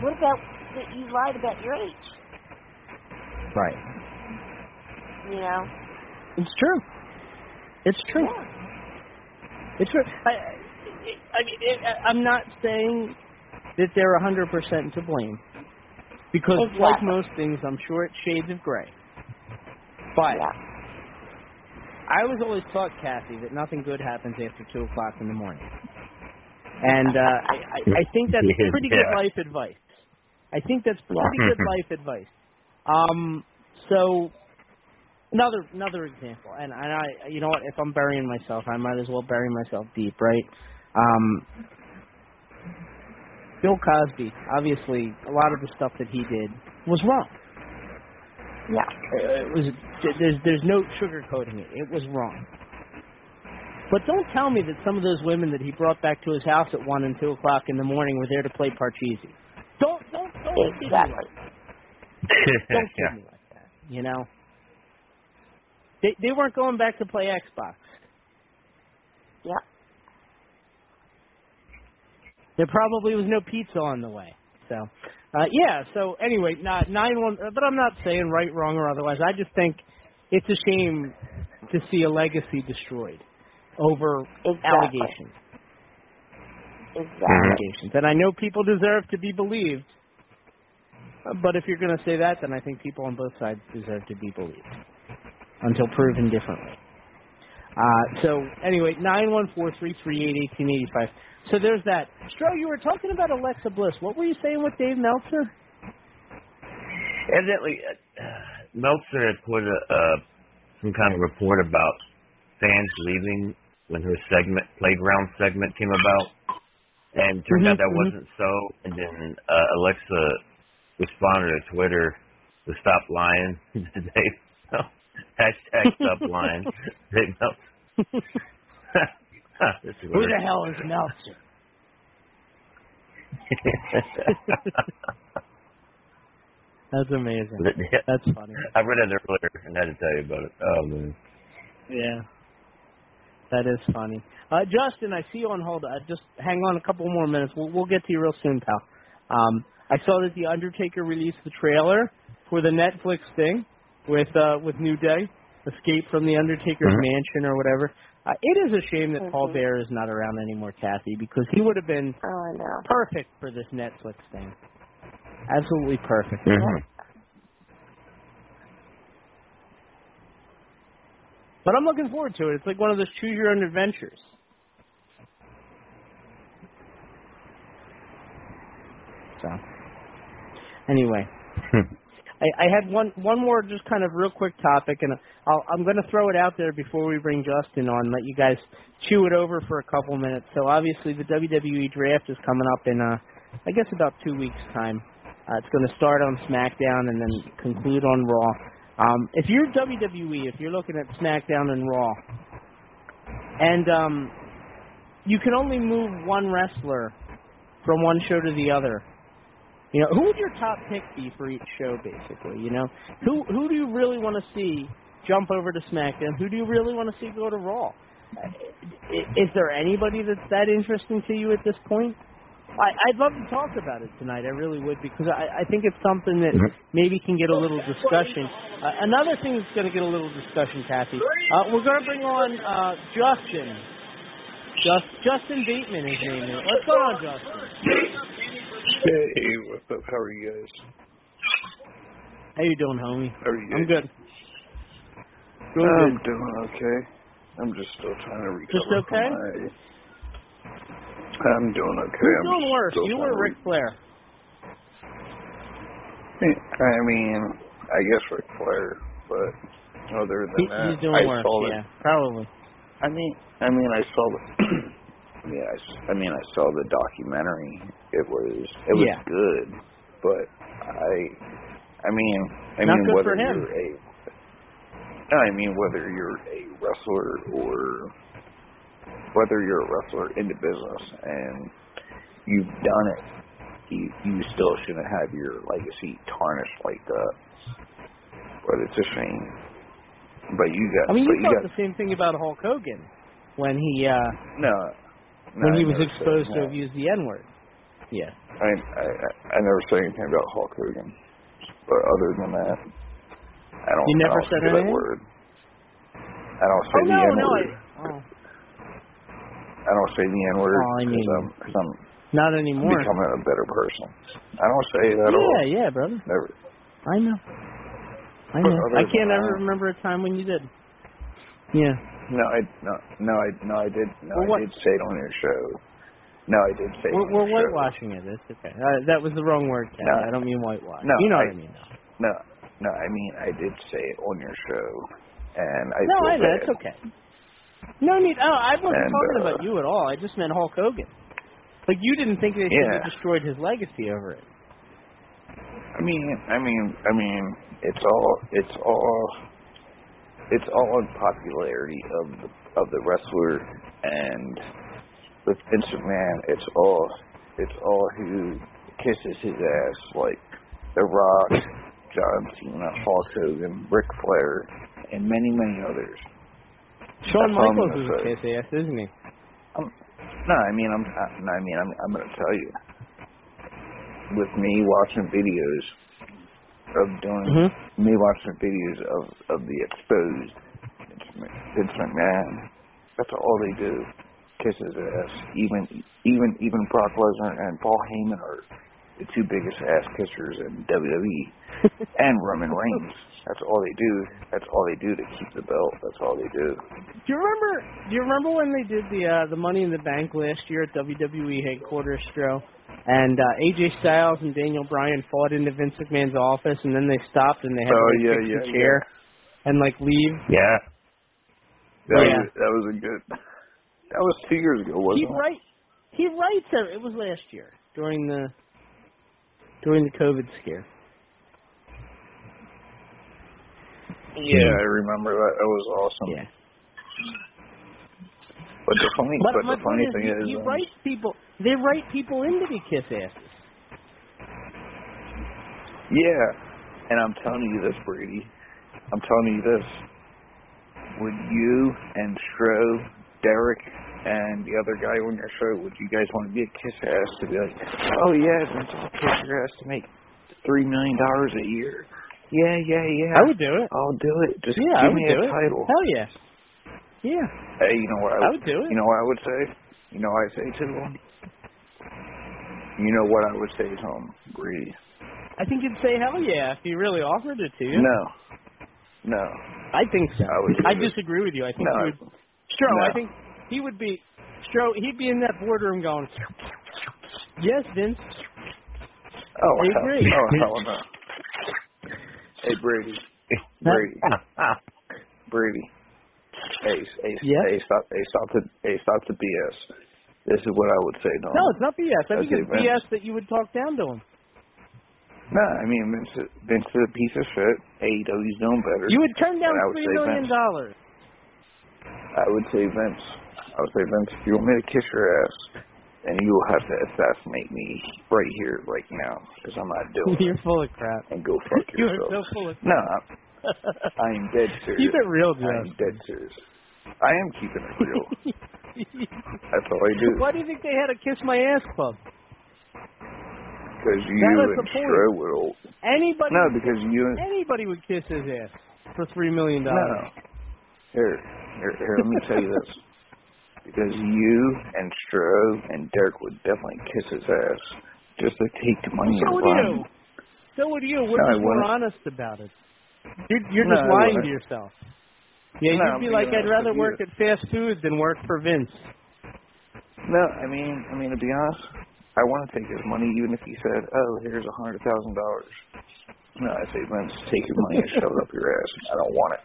what about that you lied about your age? Right. You know? It's true. It's true. It's true. I, I, I mean, it, I'm not saying that they're 100% to blame. Because like most things, I'm sure it's shades of gray. But I was always taught, Kathy, that nothing good happens after two o'clock in the morning, and uh, I, I, <laughs> I think that's pretty good Yeah. life advice. I think that's pretty good <laughs> life advice. Um, so another another example, and, and I, you know what? If I'm burying myself, I might as well bury myself deep, right? Um, Bill Cosby, obviously, a lot of the stuff that he did was wrong. Yeah. Uh, It was there's there's no sugarcoating it. It was wrong. But don't tell me that some of those women that he brought back to his house at one and two o'clock in the morning were there to play Parcheesi. Don't don't don't kid me Exactly. like that. <laughs> Don't kid Yeah. me like that. You know. They they weren't going back to play Xbox. Yeah. There probably was no pizza on the way. So, uh, yeah. So anyway, not nine one. But I'm not saying right, wrong, or otherwise. I just think it's a shame to see a legacy destroyed over Exactly. allegations. Exactly. Allegations, and I know people deserve to be believed. uh, But if you're going to say that, then I think people on both sides deserve to be believed until proven differently. Uh, so anyway, nine one four three three eight eighteen eighty five. So there's that. Stro, you were talking about Alexa Bliss. What were you saying with Dave Meltzer? Evidently, uh, Meltzer had put a, uh, some kind of report about fans leaving when her segment, playground segment, came about, and turned Mhm, out that mhm. wasn't so. And then uh, Alexa responded to Twitter to stop lying <laughs> to Dave. <laughs> Hashtag stop lying. <laughs> Dave Meltzer. Who the hell is Meltzer? <laughs> That's amazing. That's funny. I read it earlier and had to tell you about it. Oh man. Yeah. That is funny. Uh, Justin, I see you on hold. Uh, just hang on a couple more minutes. We'll, we'll get to you real soon, pal. Um, I saw that the Undertaker released the trailer for the Netflix thing with uh, with New Day, Escape from the Undertaker's Mhm. Mansion or whatever. Uh, it is a shame that Paul mm-hmm. Bear is not around anymore, Kathy, because he would have been Oh, I know. perfect for this Netflix thing. Absolutely perfect. Mm-hmm. But I'm looking forward to it. It's like one of those choose your own adventures. So, anyway, hmm. I, I had one one more just kind of real quick topic, and I'll, I'm going to throw it out there before we bring Justin on. Let you guys chew it over for a couple minutes. So obviously the WWE draft is coming up in uh, I guess about two weeks time. Uh, it's going to start on SmackDown and then conclude on Raw. Um, if you're WWE, if you're looking at SmackDown and Raw, and um, you can only move one wrestler from one show to the other, you know, who would your top pick be for each show, basically? You know, who who do you really want to see jump over to SmackDown? Who do you really want to see go to Raw? Is there anybody that's that interesting to you at this point? I, I'd love to talk about it tonight. I really would because I, I think it's something that maybe can get a little discussion. Uh, another thing that's going to get a little discussion, Kathy. Uh, we're going to bring on uh, Justin. Just Justin Bateman, his name is. What's going on, Justin? Hey, what's up? How are you guys? How you doing, homie? How are you I'm good. Doing I'm good. doing okay. I'm just still trying to recover Just okay? from my... I'm doing okay. Who's I'm doing worse, you or Ric Flair? I mean, I guess Ric Flair, but other than He, that, he's doing I worse. saw Yeah, probably. I mean, I mean, I saw the. <clears throat> yeah, I I mean, I saw the documentary. It was, it was Yeah. good, but I, I mean, I Not mean, whether you're a, I mean, whether you're a wrestler or whether you're a wrestler in the business and you've done it, you you still shouldn't have your legacy tarnished like that. But it's a shame. But you got, I mean, you you thought got the same thing about Hulk Hogan when he uh no, no, when I he was exposed to that. have used the N word. Yeah. I, I I never said anything about Hulk Hogan, but other than that, I don't. You never I don't said say that anything? word. I don't say Oh the no, N no, word. I, oh, I don't say the N word Oh, I because mean- I'm, cause I'm not anymore. becoming a better person. I don't say it at all. Yeah, yeah, brother. Never. I know. I know. I can't ever remember a time when you did. Yeah. No, I no no I no I did no Well, I what- did say it on your show. No, I did say it We're, on we're your show. whitewashing it. It's okay. Uh, that was the wrong word, Ken. No. I don't mean whitewash. No, you know I- what I mean. No, no, I mean I did say it on your show, and I no, I know. It's okay. No need. Oh, I wasn't And, talking uh, about you at all. I just meant Hulk Hogan. Like you didn't think they should Yeah. have destroyed his legacy over it. I mean, I mean, I mean, it's all, it's all, it's all in popularity of the of the wrestler, and with Vince McMahon, it's all, it's all who kisses his ass, like The Rock, John Cena, Hulk Hogan, Ric Flair, and many, many others. Shawn That's Michaels is a kiss ass, isn't he? Um, no, I mean, I'm, I, no, I mean, I'm, I'm going to tell you. With me watching videos of doing, Mm-hmm. me watching videos of of the exposed Vince Mc- McMahon, that's all they do. Kiss his ass. Even, even, even Brock Lesnar and Paul Heyman are the two biggest ass kissers in WWE, <laughs> and Roman Reigns. That's all they do. That's all they do to keep the belt. That's all they do. Do you remember? Do you remember when they did the uh, the Money in the Bank last year at WWE headquarters, Stro? And uh, AJ Styles and Daniel Bryan fought into Vince McMahon's office, and then they stopped and they had Oh, to like, yeah, fix yeah, the chair and like leave. Yeah. That Yeah. was that was a good. That was two years ago, wasn't He it? write he writes it. It was last year during the during the COVID scare. Yeah, I remember that. That was awesome. Yeah. But the funny, But, but, the funny thing is, he um, writes people. They write people into be kiss asses. yeah, and I'm telling you this, Brady. I'm telling you this. Would you and Stro, Derek, and the other guy on your show, would you guys want to be a kiss ass to be like, oh yeah, I'll kiss your ass to make three million dollars a year? Yeah, yeah, yeah. I would do it. I'll do it. Just Yeah, I give would me do a it. title. Hell yeah. Yeah. Hey, you know what I I would, would do it. You know what I would say? You know what I say to him? You know what I would say to him, Brady? I think you'd say hell yeah if he really offered it to you. No. No. I think so. I would do I it. disagree with you. I think No. he would. Stro, No. I think he would be. Stro, he'd be in that boardroom going, "Yes, Vince." Oh, I hell, agree. oh hell no. Hey Brady. <laughs> Brady. Brady. Hey, hey, Yeah? hey, stop, hey, stop the, hey, stop the BS. This is what I would say him. No, it's not BS. I I'd think it's Vince. BS that you would talk down to him. No, I mean Vince, Vince is a piece of shit. AEW's doing better. You would turn down And I would three Vince. dollars. I would say Vince. I would say Vince, if you want me to kiss your ass, then you will have to assassinate me right here, right now, because I'm not doing <laughs> it. You're full of crap. And go fuck <laughs> yourself. so full of No, crap. I'm, dead <laughs> serious. Keep it real, I am dead serious. I am keeping it real. <laughs> That's all I do. Why do you think they had a kiss my ass club? Because you and will. Anybody? No, because you and anybody would kiss his ass for three million no. dollars. Here, here, here. Let me tell you this. <laughs> Because you and Stro and Derek would definitely kiss his ass just to take the money So and would you. So would you. We're No, just more honest about it. You're, you're No, just I lying to yourself. Yeah, No, you'd I'm be like, I'd rather work at fast food than work for Vince. No, I mean, I mean to be honest, I want to take his money even if he said, "Oh, here's a hundred thousand dollars." No, I say, Vince, take your money and <laughs> shove it up your ass. I don't want it.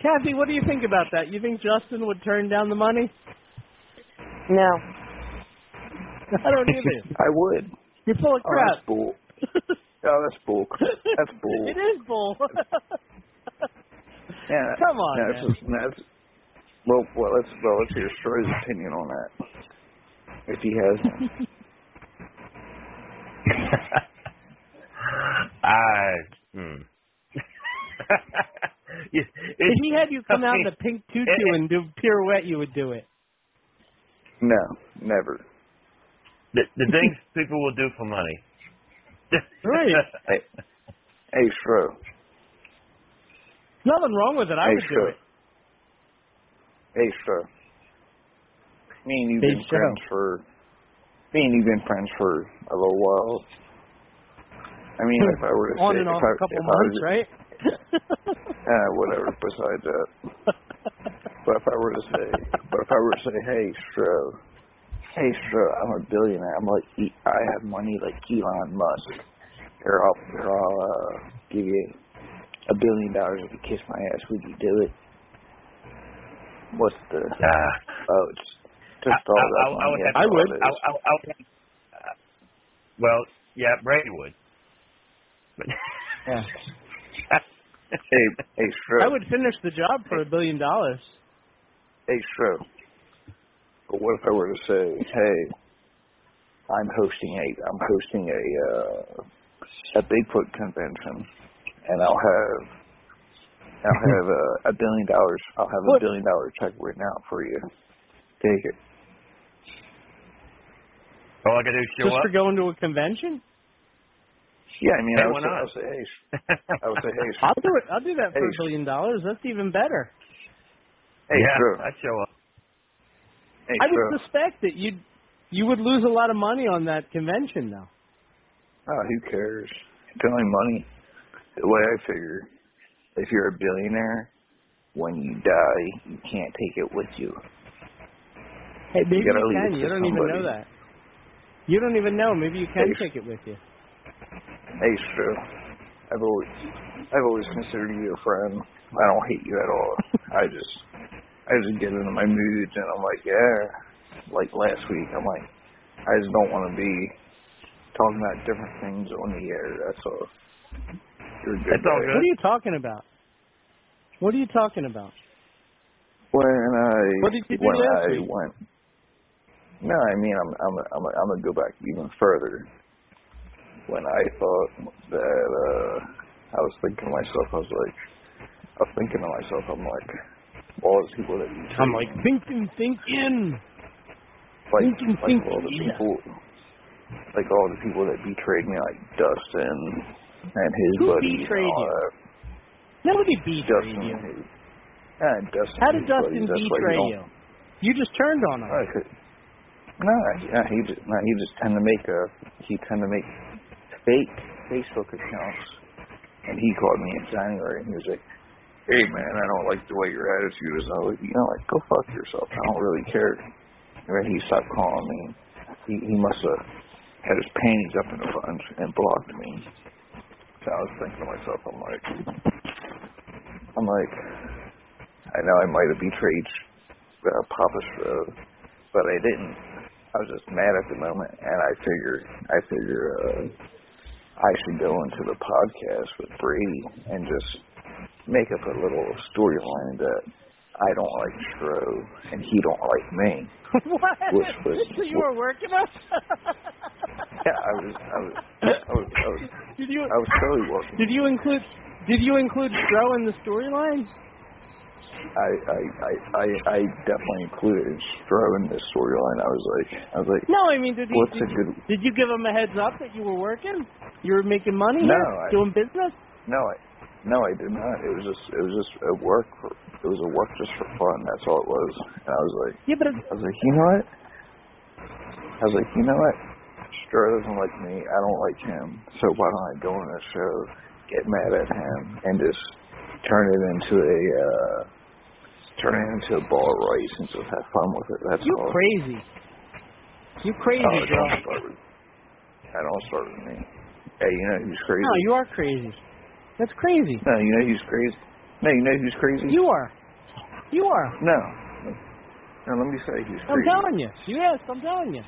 Kathy, what do you think about that? You think Justin would turn down the money? No. <laughs> I don't either. I would. You're full of Oh, crap. that's <laughs> bull. Oh, that's bull. That's <laughs> bull. it is bull. <laughs> Yeah. Come on, no, man. That's, just, that's well, well, let's well, let's hear Stro's opinion on that. If he has. <laughs> I. Hmm. If he had you come I out in a pink tutu and do pirouette, you would do it. No, never. the, the things people will do for money. Right. <laughs> Hey, hey, Stro. Nothing wrong with it. I hey, would do it. Hey, Stro. Me and you've Hey, been Stro. friends for. Me and you've been friends for a little while. I mean, if I were to <laughs> On say, and off I, a couple months, was, right? <laughs> uh, whatever. Besides that, but if I were to say, but if I were to say, hey, Stro, hey, Stro, I'm a billionaire. I'm like, E- I have money like Elon Musk. Or I'll, or I'll uh, give you a billion dollars if you kiss my ass. Would you do it? What's the? Uh, oh, it's just all I, that I, I money. would have That's to, all I, it is. I, I would uh, well, yeah, Brady would. But Yeah. <laughs> hey, hey, Stro. I would finish the job for a billion dollars. Hey, Stro. But what if I were to say, hey, I'm hosting a, I'm hosting a, uh, a Bigfoot convention, and I'll have, I'll <laughs> have uh, a billion dollars. I'll have What? a billion dollar check written out for you. Take it. all I got to do is show Just up. for going to a convention? Yeah, I mean, Hey, I why would say, I not? would say, hey, <laughs> I would say, hey, I'll do it. I'll do that for Hey. a billion dollars. That's even better. hey, yeah, Stro. I'd show up. Hey, I Stro. would suspect that you'd you would lose a lot of money on that convention, though. Oh, who cares? It's only money. The way I figure, if you're a billionaire, when you die, you can't take it with you. Hey, maybe you, leave can. You don't even know that. You don't even know. Maybe you can Hey. take it with you. Hey, Stu. I've always, I've always considered you a friend. I don't hate you at all. <laughs> I just, I just get into my moods, and I'm like, yeah. Like last week, I'm like, I just don't want to be talking about different things on the air. That's all. You're good. That's all good. What are you talking about? What are you talking about? When I What did you do when last I week? went. No, I mean I'm I'm I'm I'm gonna go back even further. When I thought that uh I was thinking to myself, I was like, I was thinking to myself, I'm like, all the people that you I'm like thinking, thinking. like thinking, like thinking, all the yeah. people, like all the people that betrayed me, like Dustin and his Who buddies uh, betrayed and all you? that. Nobody betrayed Dustin, you. and his, yeah, Dustin. How did Dustin buddies, betray you? You just turned on him. Could. No, yeah, he just no, he just tend to make a he tend to make fake Facebook accounts, and he called me in January and he was like, "Hey man, I don't like the way your attitude is." I was "You know, like go fuck yourself. I don't really care." And he stopped calling me. He he must have had his panties up in a bunch and blocked me. So I was thinking to myself, I'm like, I'm like, I know I might have betrayed uh, Papa Stro, but I didn't. I was just mad at the moment, and I figured, I figure, uh, I should go into the podcast with Brady and just make up a little storyline that I don't like Stro and he don't like me. <laughs> what? Which was- <laughs> so you were working us? <laughs> Yeah, I was, I was, I was, I was, did you I was totally working. did you include did you include Stro in the storyline? I, I, I, I, I definitely included Stro in this storyline. I was like, I was like, No, I mean did you what's did, a good? did you give him a heads up that you were working? You were making money No, here? I- doing business? No, I, no, I did not. It was just, it was just a work. For, it was a work just for fun. That's all it was. And I was like, Yeah, but I was like, you know what? I was like, you know what? Stro doesn't like me. I don't like him. So why don't I go on a show, get mad at him, and just turn it into a, uh, turn it into a ball race and just have fun with it. That's you all. crazy. You crazy, Oh, girl. don't start with. I don't start with me. Hey, you know who's crazy? No, you are crazy. That's crazy. No, you know who's crazy? No, you know who's crazy? You are. You are. No. No, let me say who's I'm crazy. telling you. Yes, I'm telling you.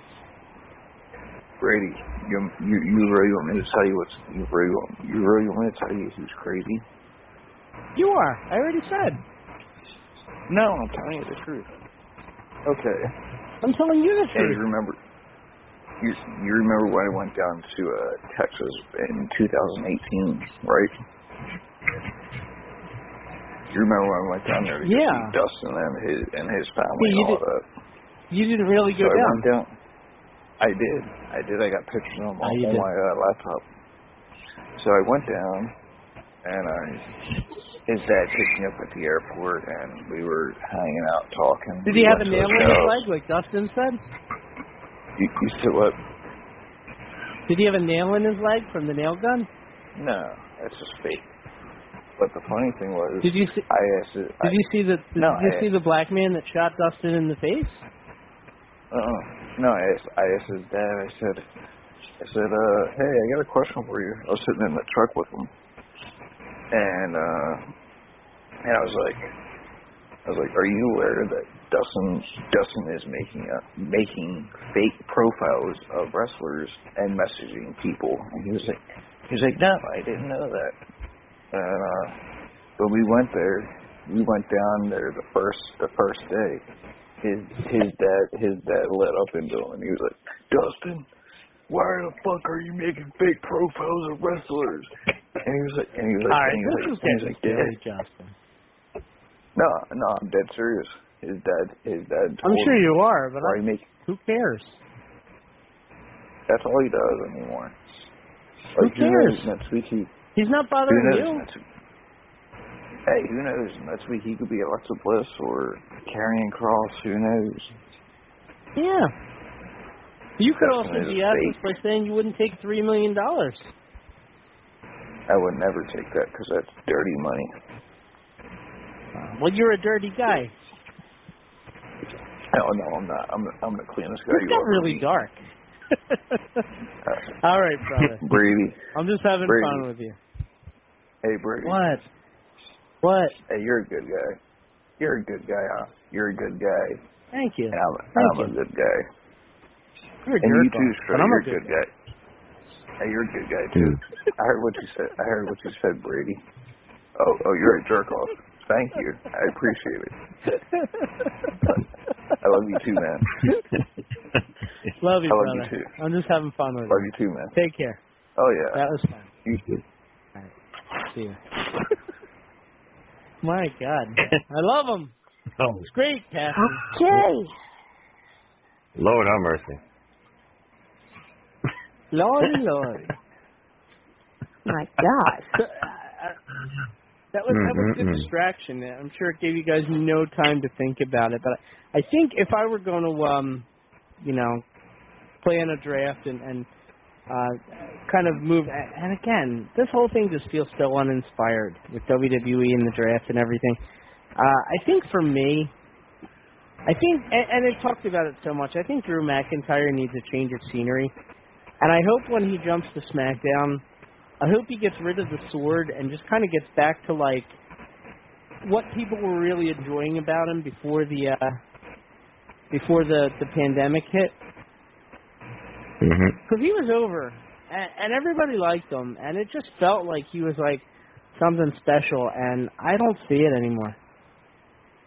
Brady, you, you you really want me to tell you what's you really want you really want me to tell you who's crazy? You are. I already said. No, I'm telling you the truth. Okay. I'm telling you the truth. you remember you you remember when I went down to uh Texas in 2018, right? You remember when I went down there to Yeah. see Dustin and his and his family Yeah, and you all did- that. You didn't really go so I down. went down. I did. I did. I got pictures of them Oh, on, you on did. my uh, laptop. So I went down, and I, his dad picked me up at the airport, and we were hanging out talking. Did We he have a nail in his leg like Dustin said? You, you said what? Did he have a nail in his leg from the nail gun? No, that's just fake. But the funny thing was, Did you see? I asked it. Did you see the? Did No, you I- see the black man that shot Dustin in the face? Uh, no, I asked, I asked his dad. I said, I said, uh, hey, I got a question for you. I was sitting in the truck with him, and uh, and I was like, I was like, are you aware that Dustin Dustin is making a, making fake profiles of wrestlers and messaging people? And he was like, he was like, no, I didn't know that. And uh, when we went there, we went down there the first the first day. His his dad his dad let up into him, and he was like, Dustin, why the fuck are you making fake profiles of wrestlers? And he was like, and he was like, All right, and he was this like, is and he was like, Dad, Justin. no, no, I'm dead serious. His dad, his dad. I'm sure you are, but I, make who cares? That's all he does anymore. Who Like, cares? knows next week he He's not bothering you. Hey, who knows? Next week he could be Alexa Bliss or Karrion Kross. Who knows? Yeah. You could also be at this by saying you wouldn't take three million dollars. I would never take that because that's dirty money. Well, you're a dirty guy. No, no, I'm not. I'm I'm the cleanest guy It's you got really dark. <laughs> Uh, All right, brother. <laughs> Brady. I'm just having Brady. fun with you. Hey, Brady. What? What? Hey, you're a good guy. You're a good guy, huh? You're a good guy. Thank you. And I'm, Thank I'm a good guy. You're a and you jerk too, off, but I'm a You're a good good guy. Hey, you're a good guy too. I heard what you said. I heard what you said, Brady. Oh, oh, you're a jerk off. Thank you. I appreciate it. I love you too, man. Love you, I love brother. you too. I'm just having fun with Love you. Love you too, man. Take care. Oh yeah. That was fun. You too. See you. <laughs> My God, <laughs> I love him. Oh, It's great, Kathy. Okay. Lord have mercy. <laughs> Lord, Lord. My God. So, uh, that was that was a good distraction. I'm sure it gave you guys no time to think about it. But I, I think if I were going to, um, you know, play in a draft and and uh, kind of move, and again, this whole thing just feels so uninspired with WWE and the draft and everything. Uh, I think for me, I think, and, and they talked about it so much. I think Drew McIntyre needs a change of scenery, and I hope when he jumps to SmackDown, I hope he gets rid of the sword and just kind of gets back to like what people were really enjoying about him before the uh before the the pandemic hit. Mm-hmm. Because he was over, and, and everybody liked him, and it just felt like he was like something special, and I don't see it anymore.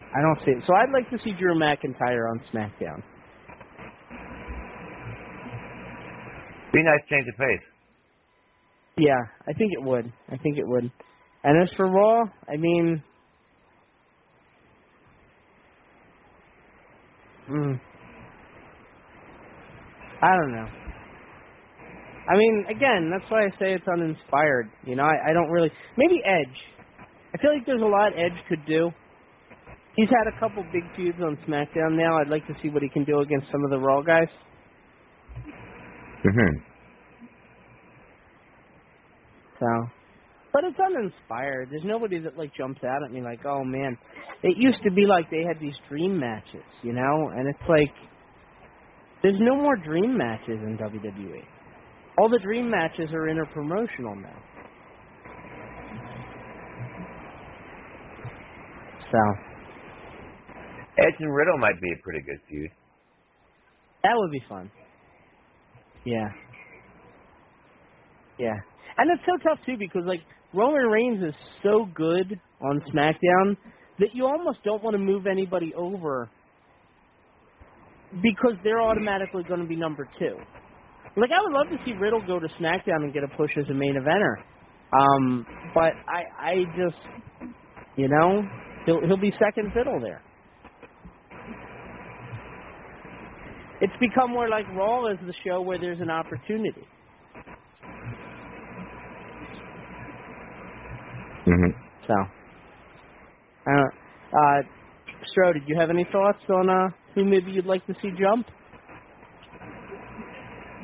I don't see it. So I'd like to see Drew McIntyre on SmackDown. Be nice change of pace. Yeah, I think it would. I think it would. And as for Raw, I mean, mm, I don't know. I mean, again, that's why I say it's uninspired. You know, I, I don't really. Maybe Edge. I feel like there's a lot Edge could do. He's had a couple big feuds on SmackDown now. I'd like to see what he can do against some of the Raw guys. Mm-hmm. So, but it's uninspired. There's nobody that like jumps out at me like, oh man. It used to be like they had these dream matches, you know, and it's like there's no more dream matches in WWE. All the dream matches are interpromotional now. So Edge and Riddle might be a pretty good feud. that would be fun. Yeah. Yeah. And it's so tough too because like Roman Reigns is so good on SmackDown that you almost don't want to move anybody over because they're automatically going to be number two. Like I would love to see Riddle go to SmackDown and get a push as a main eventer, um, but I I just you know he'll he'll be second fiddle there. It's become more like Raw is the show where there's an opportunity. Mm-hmm. So, uh, uh, Stro, did you have any thoughts on uh, who maybe you'd like to see jump?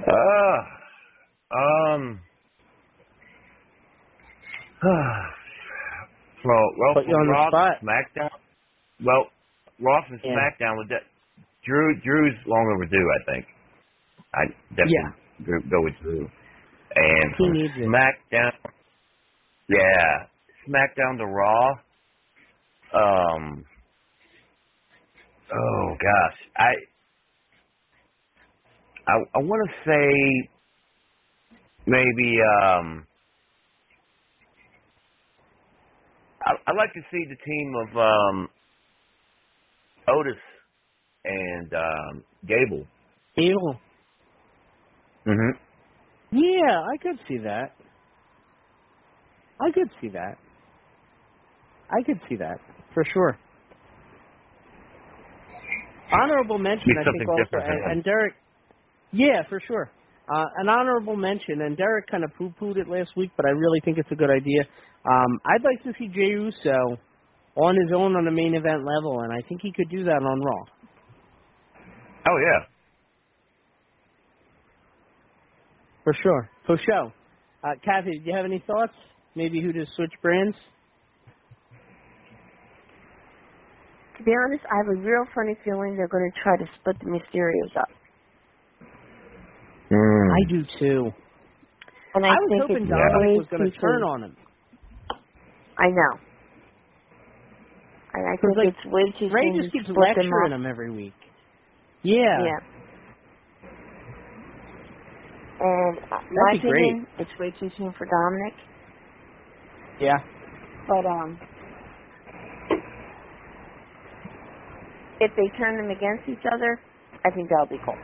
Uh, um, <sighs> Well, well, Put you on the Raw spot. SmackDown. Well, Raw and Yeah. SmackDown with that. Drew, Drew's long overdue. I think. I definitely go- go with Drew. And He needs it. SmackDown. Yeah, SmackDown to Raw. Um. Oh gosh, I. I I want to say maybe um. I, I'd like to see the team of um, Otis and um, Gable. Evil. hmm Yeah, I could see that. I could see that. I could see that for sure. Honorable mention, I think also, and, and Derek. Yeah, for sure. Uh, an honorable mention, and Derek kind of poo-pooed it last week, but I really think it's a good idea. Um, I'd like to see Jey Uso on his own on the main event level, and I think he could do that on Raw. Oh yeah. For sure. For sure. Uh, Kathy, do you have any thoughts? Maybe who to switch brands? To be honest, I have a real funny feeling they're going to try to split the Mysterios up. Mm. I do too. And I, I was think hoping it's Dominic was going to turn on him. I know. And I think like, it's way too Ray soon just to keeps split them lecturing up. him every week. Yeah. Yeah. And uh, That'd my be great. it's way too soon for Dominic. Yeah. But um, if they turn them against each other, I think that'll be cool.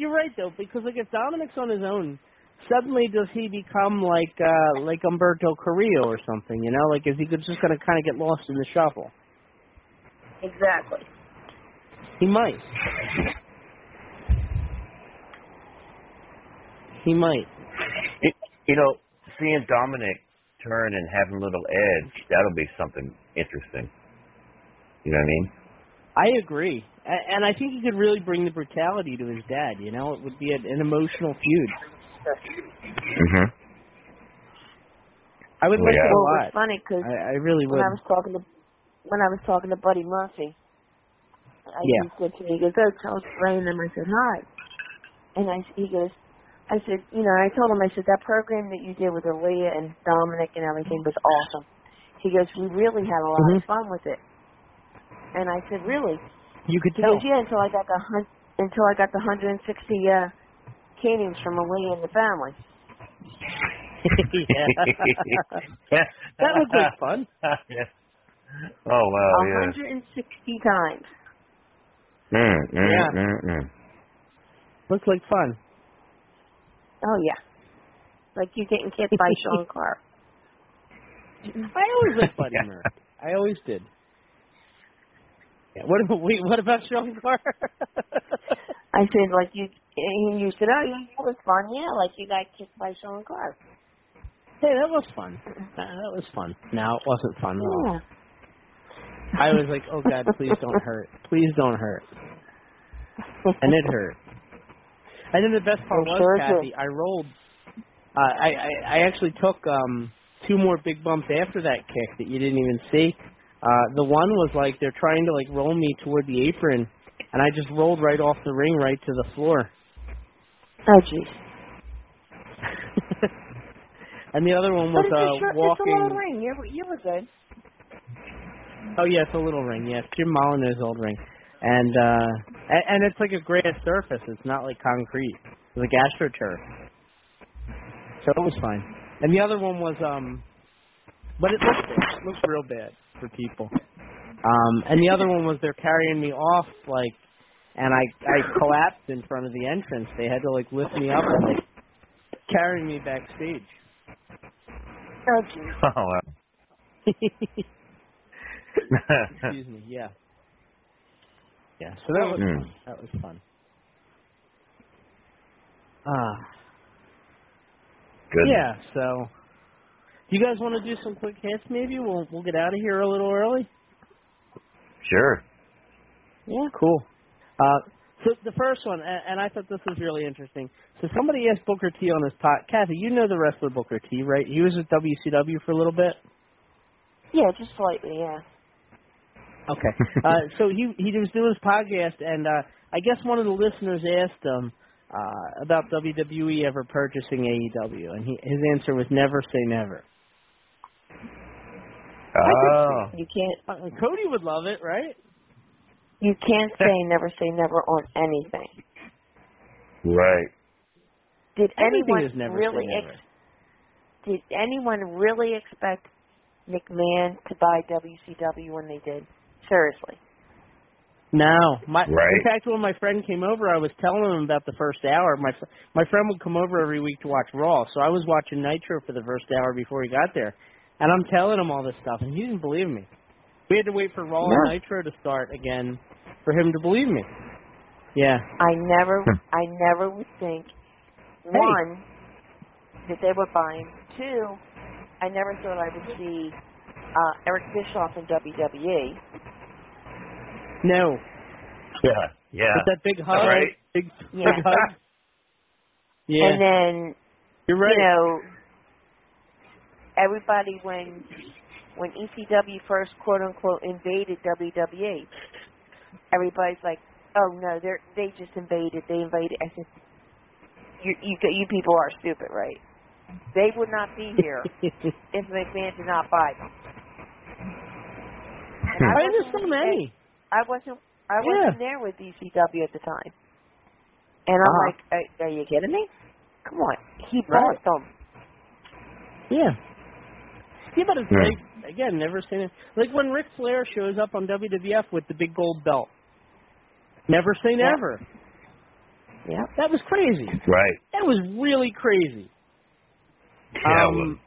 Hey, You're right though, because like if Dominic's on his own, suddenly does he become like uh like Humberto Carrillo or something? You know, like is he just going to kind of get lost in the shuffle? Exactly. He might. He might. It, you know, seeing Dominic turn and having a little edge, that'll be something interesting. You know what I mean? I agree, A- and I think he could really bring the brutality to his dad. You know, it would be an, an emotional feud. hmm I would like Yeah. it a Well, it lot. was funny because I, I really would. when I was talking to when I was talking to Buddy Murphy, I, Yeah. he said to me, he goes, "Oh, tell Ray," and I said, "Hi," and I he goes, I said, you know, I told him, I said that program that you did with Aliyah and Dominic and everything was awesome. He goes, we really had a lot Mhm. of fun with it, and I said, really? You could He goes, yeah, until I got the hun- until I got the 160 uh, cannons from Aliyah and the family. <laughs> yeah. <laughs> that looked like <laughs> fun. yeah. Oh wow, yeah. 160 times. Mm, mm, Yeah. mm, mm. Looked like fun. Oh yeah, like you getting kicked by Sean Carr. I always liked Buddy Murphy. I always did. Yeah, what about <laughs> wait, what about Sean Carr? <laughs> I said, like you, you said, oh yeah, that was fun. Yeah, like you got kicked by Sean Carr. hey, that was fun. That, was fun. No, it wasn't fun at all. Yeah. I was like, oh god, please don't <laughs> hurt. Please don't hurt. And it hurt. And then the best part was, sure Kathy, I rolled. Uh, I, I I actually took um two more big bumps after that kick that you didn't even see. Uh, the one was like they're trying to like roll me toward the apron, and I just rolled right off the ring right to the floor. Oh jeez. <laughs> and the other one was uh, short, walking. It's a little ring. You were, you were good. Oh yeah, it's a little ring. Yeah, it's Jim Molyneux's old ring, and uh and, and it's like a grass surface. It's not like concrete. It's like astroturf. So it was fine. And the other one was um, but it looked. It looked real bad for people. Um, and the other one was they're carrying me off like, and I I collapsed in front of the entrance. They had to like lift me up and like carry me backstage. Oh jeez. Oh wow. Excuse me. Yeah. Yeah. So that was Mm. That was fun. Ah. Good. Yeah. So, do you guys want to do some quick hits? Maybe we'll we'll get out of here a little early. Sure. Yeah. Cool. Uh, So the first one, and, and I thought this was really interesting. So somebody asked Booker T on his pot. Kathy, you know the wrestler Booker T, right? He was with WCW for a little bit. Yeah, just slightly, yeah. Okay. <laughs> uh, so he he was doing his podcast, and uh, I guess one of the listeners asked him uh, about WWE ever purchasing AEW, and he, his answer was never say never. Oh. You can't. Uh, Cody would love it, right? You can't say <laughs> never say never on anything. Right. Did Everything anyone never really never. ex- did anyone really expect McMahon to buy WCW when they did? Seriously. No, my Right. in fact, when my friend came over, I was telling him about the first hour. My fr- my friend would come over every week to watch Raw, so I was watching Nitro for the first hour before he got there, and I'm telling him all this stuff, and he didn't believe me. We had to wait for Raw and Yeah. Nitro to start again for him to believe me. Yeah. I never I never would think one that they were buying. Two, I never thought I would see uh Eric Bischoff in WWE. No. Yeah. Yeah. With that big hug, Right. big Yeah. big hug. Yeah. And then You're right. you know everybody when when ECW first quote unquote invaded WWE, everybody's like, "Oh no, they're they just invaded. They invaded." I said, "You you you people are stupid, right? They would not be here <laughs> if McMahon did not buy them." And I wasn't so many. I wasn't I Yeah. wasn't there with ECW at the time, and I'm Uh-huh. like, are, "Are you kidding me? Come on, he Right. them." Yeah. Yeah, but it's like again, never seen it. Like when Ric Flair shows up on WWF with the big gold belt. Never say Yeah. never. Yeah. That was crazy. Right. That was really crazy. Yeah. Um,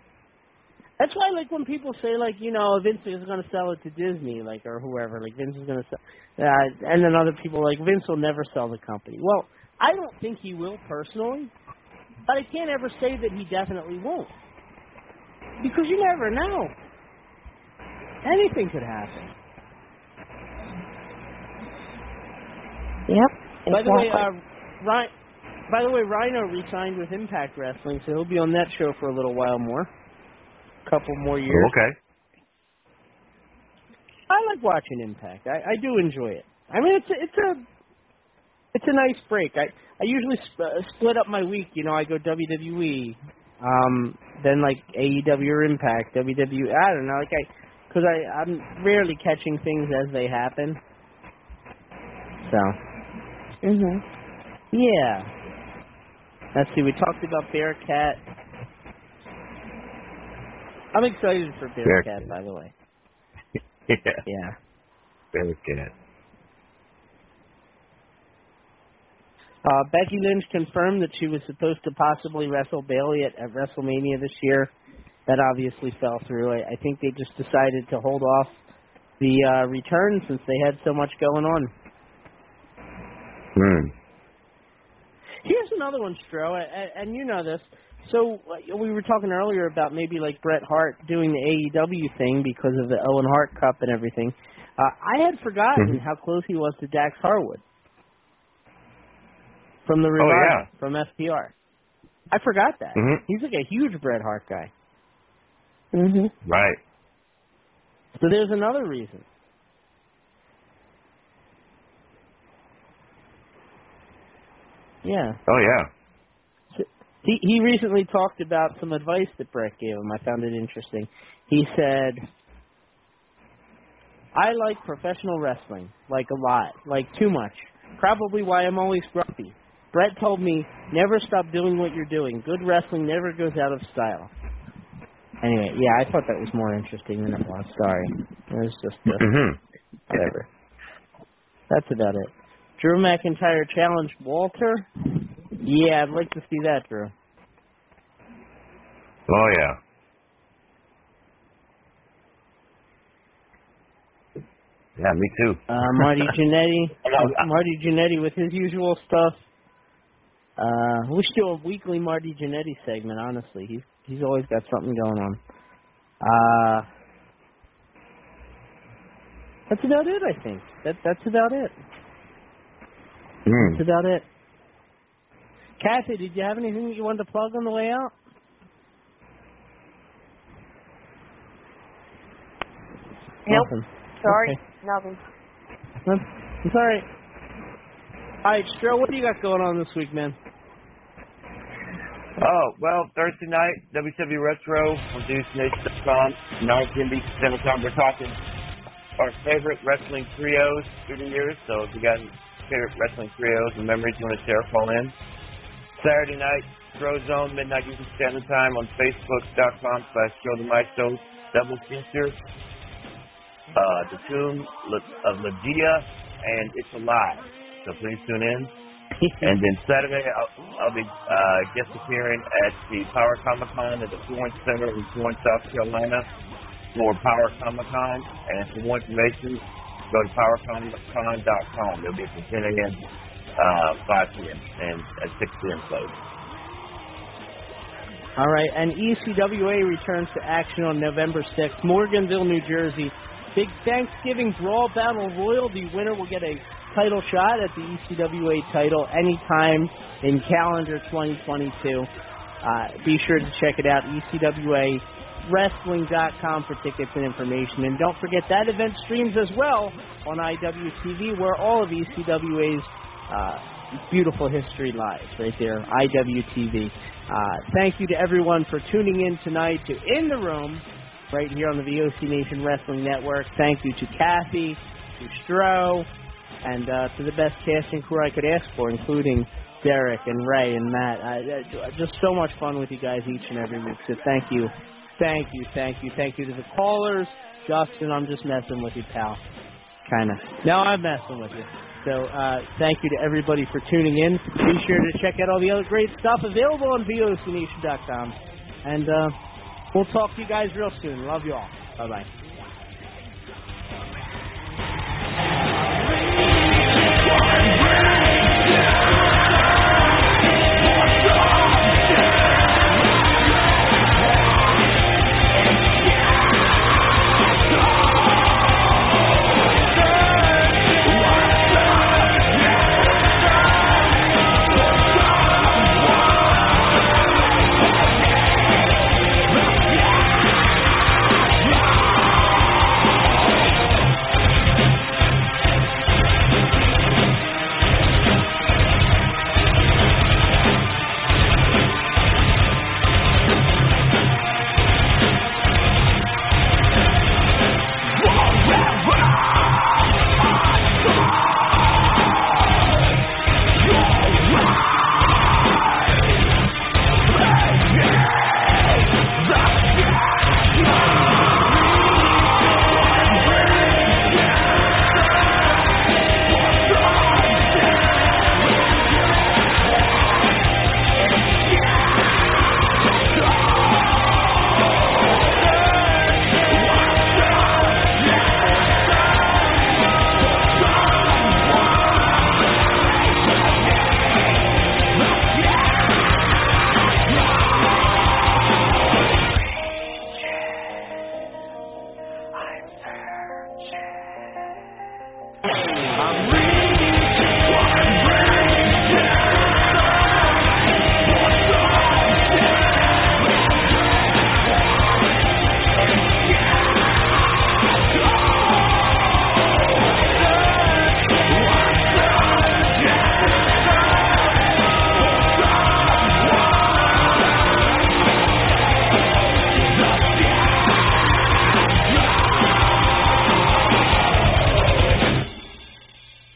that's why, like, when people say, like, you know, Vince is going to sell it to Disney, like, or whoever, like, Vince is going to sell, uh, and then other people like Vince will never sell the company. Well, I don't think he will personally, but I can't ever say that he definitely won't, because you never know. Anything could happen. Yep. By the way, uh, Ryan, by the way, Rhino re-signed with Impact Wrestling, so he'll be on that show for a little while more, a couple more years. Okay. I like watching Impact. I, I do enjoy it. I mean, it's a, it's a it's a nice break. I I usually sp- uh, split up my week. You know, I go WWE, um, then like AEW or Impact, WWE. I don't know, like I because I I'm rarely catching things as they happen. So Mhm. yeah. Let's see. We talked about Bearcat. I'm excited for Bearcat, Bearcat. by the way. <laughs> Yeah. Yeah. Very Uh, Becky Lynch confirmed that she was supposed to possibly wrestle Bayley at, at WrestleMania this year. That obviously fell through. I, I think they just decided to hold off the uh, return since they had so much going on. Hmm. Here's another one, Stro, and, and you know this. So uh, we were talking earlier about maybe like Bret Hart doing the AEW thing because of the Owen Hart Cup and everything. Uh, I had forgotten Mhm. how close he was to Dax Harwood from the Oh, yeah. from FTR. I forgot that. Mhm. He's like a huge Bret Hart guy. Mhm. Right. So there's another reason. Yeah. Oh yeah. He he recently talked about some advice that Bret gave him. I found it interesting. He said, "I like professional wrestling, like a lot, like too much. Probably why I'm always grumpy. Bret told me never stop doing what you're doing. Good wrestling never goes out of style." Anyway, yeah, I thought that was more interesting than it was. Sorry, it was just uh, Mhm. whatever. That's about it. Drew McIntyre challenged Walter. Yeah, I'd like to see that, Drew. Oh yeah. Yeah, me too. Uh, Marty <laughs> Jannetty, Marty Jannetty with his usual stuff. Uh, we should do a weekly Marty Jannetty segment. Honestly, he's he's always got something going on. Uh, that's about it. I think that that's about it. Hmm. That's about it. Kathy, did you have anything that you wanted to plug on the way out? Nope. Nothing. Sorry, Okay. nothing. That's, it's all right. All right, Stro, what do you got going on this week, man? Oh, well, Thursday night, WW Retro on DeuceNation.com, 9 p.m. Central Time. We're talking our favorite wrestling trios through the years. So if you got favorite wrestling trios and memories you want to share, call in. Saturday night, Stro Zone, midnight Eastern Standard Time on Facebook.com slash Joe the Maestro, double feature. Uh, the Tomb of Ligeia and It's Alive. So please tune in. <laughs> and then Saturday, I'll, I'll be uh, guest appearing at the Power Comic Con at the Florence Center in Florence, South Carolina for Power Comic Con. And for more information, go to powercomiccon.com. It'll be from 10 a.m., uh, 5 p.m., and at 6 p.m. close. All right, and ECWA returns to action on November 6th, Morganville, New Jersey. Big Thanksgiving Brawl Battle Royal. The winner will get a title shot at the ECWA title anytime in calendar 2022. Uh, be sure to check it out, E ECWAWrestling.com for tickets and information. And don't forget that event streams as well on IWTV, where all of ECWA's uh, beautiful history lies right there, IWTV. Uh, thank you to everyone for tuning in tonight to In the Room right here on the VOC Nation Wrestling Network. Thank you to Kathy, to Stro, and uh, to the best casting crew I could ask for, including Derek and Ray and Matt. Uh, just so much fun with you guys each and every week. So thank you, thank you, thank you, thank you to the callers. Justin, I'm just messing with you, pal. Kind of. No, I'm messing with you. So uh, thank you to everybody for tuning in. Be sure to check out all the other great stuff available on VOCNation.com. And uh, we'll talk to you guys real soon. Love you all. Bye bye.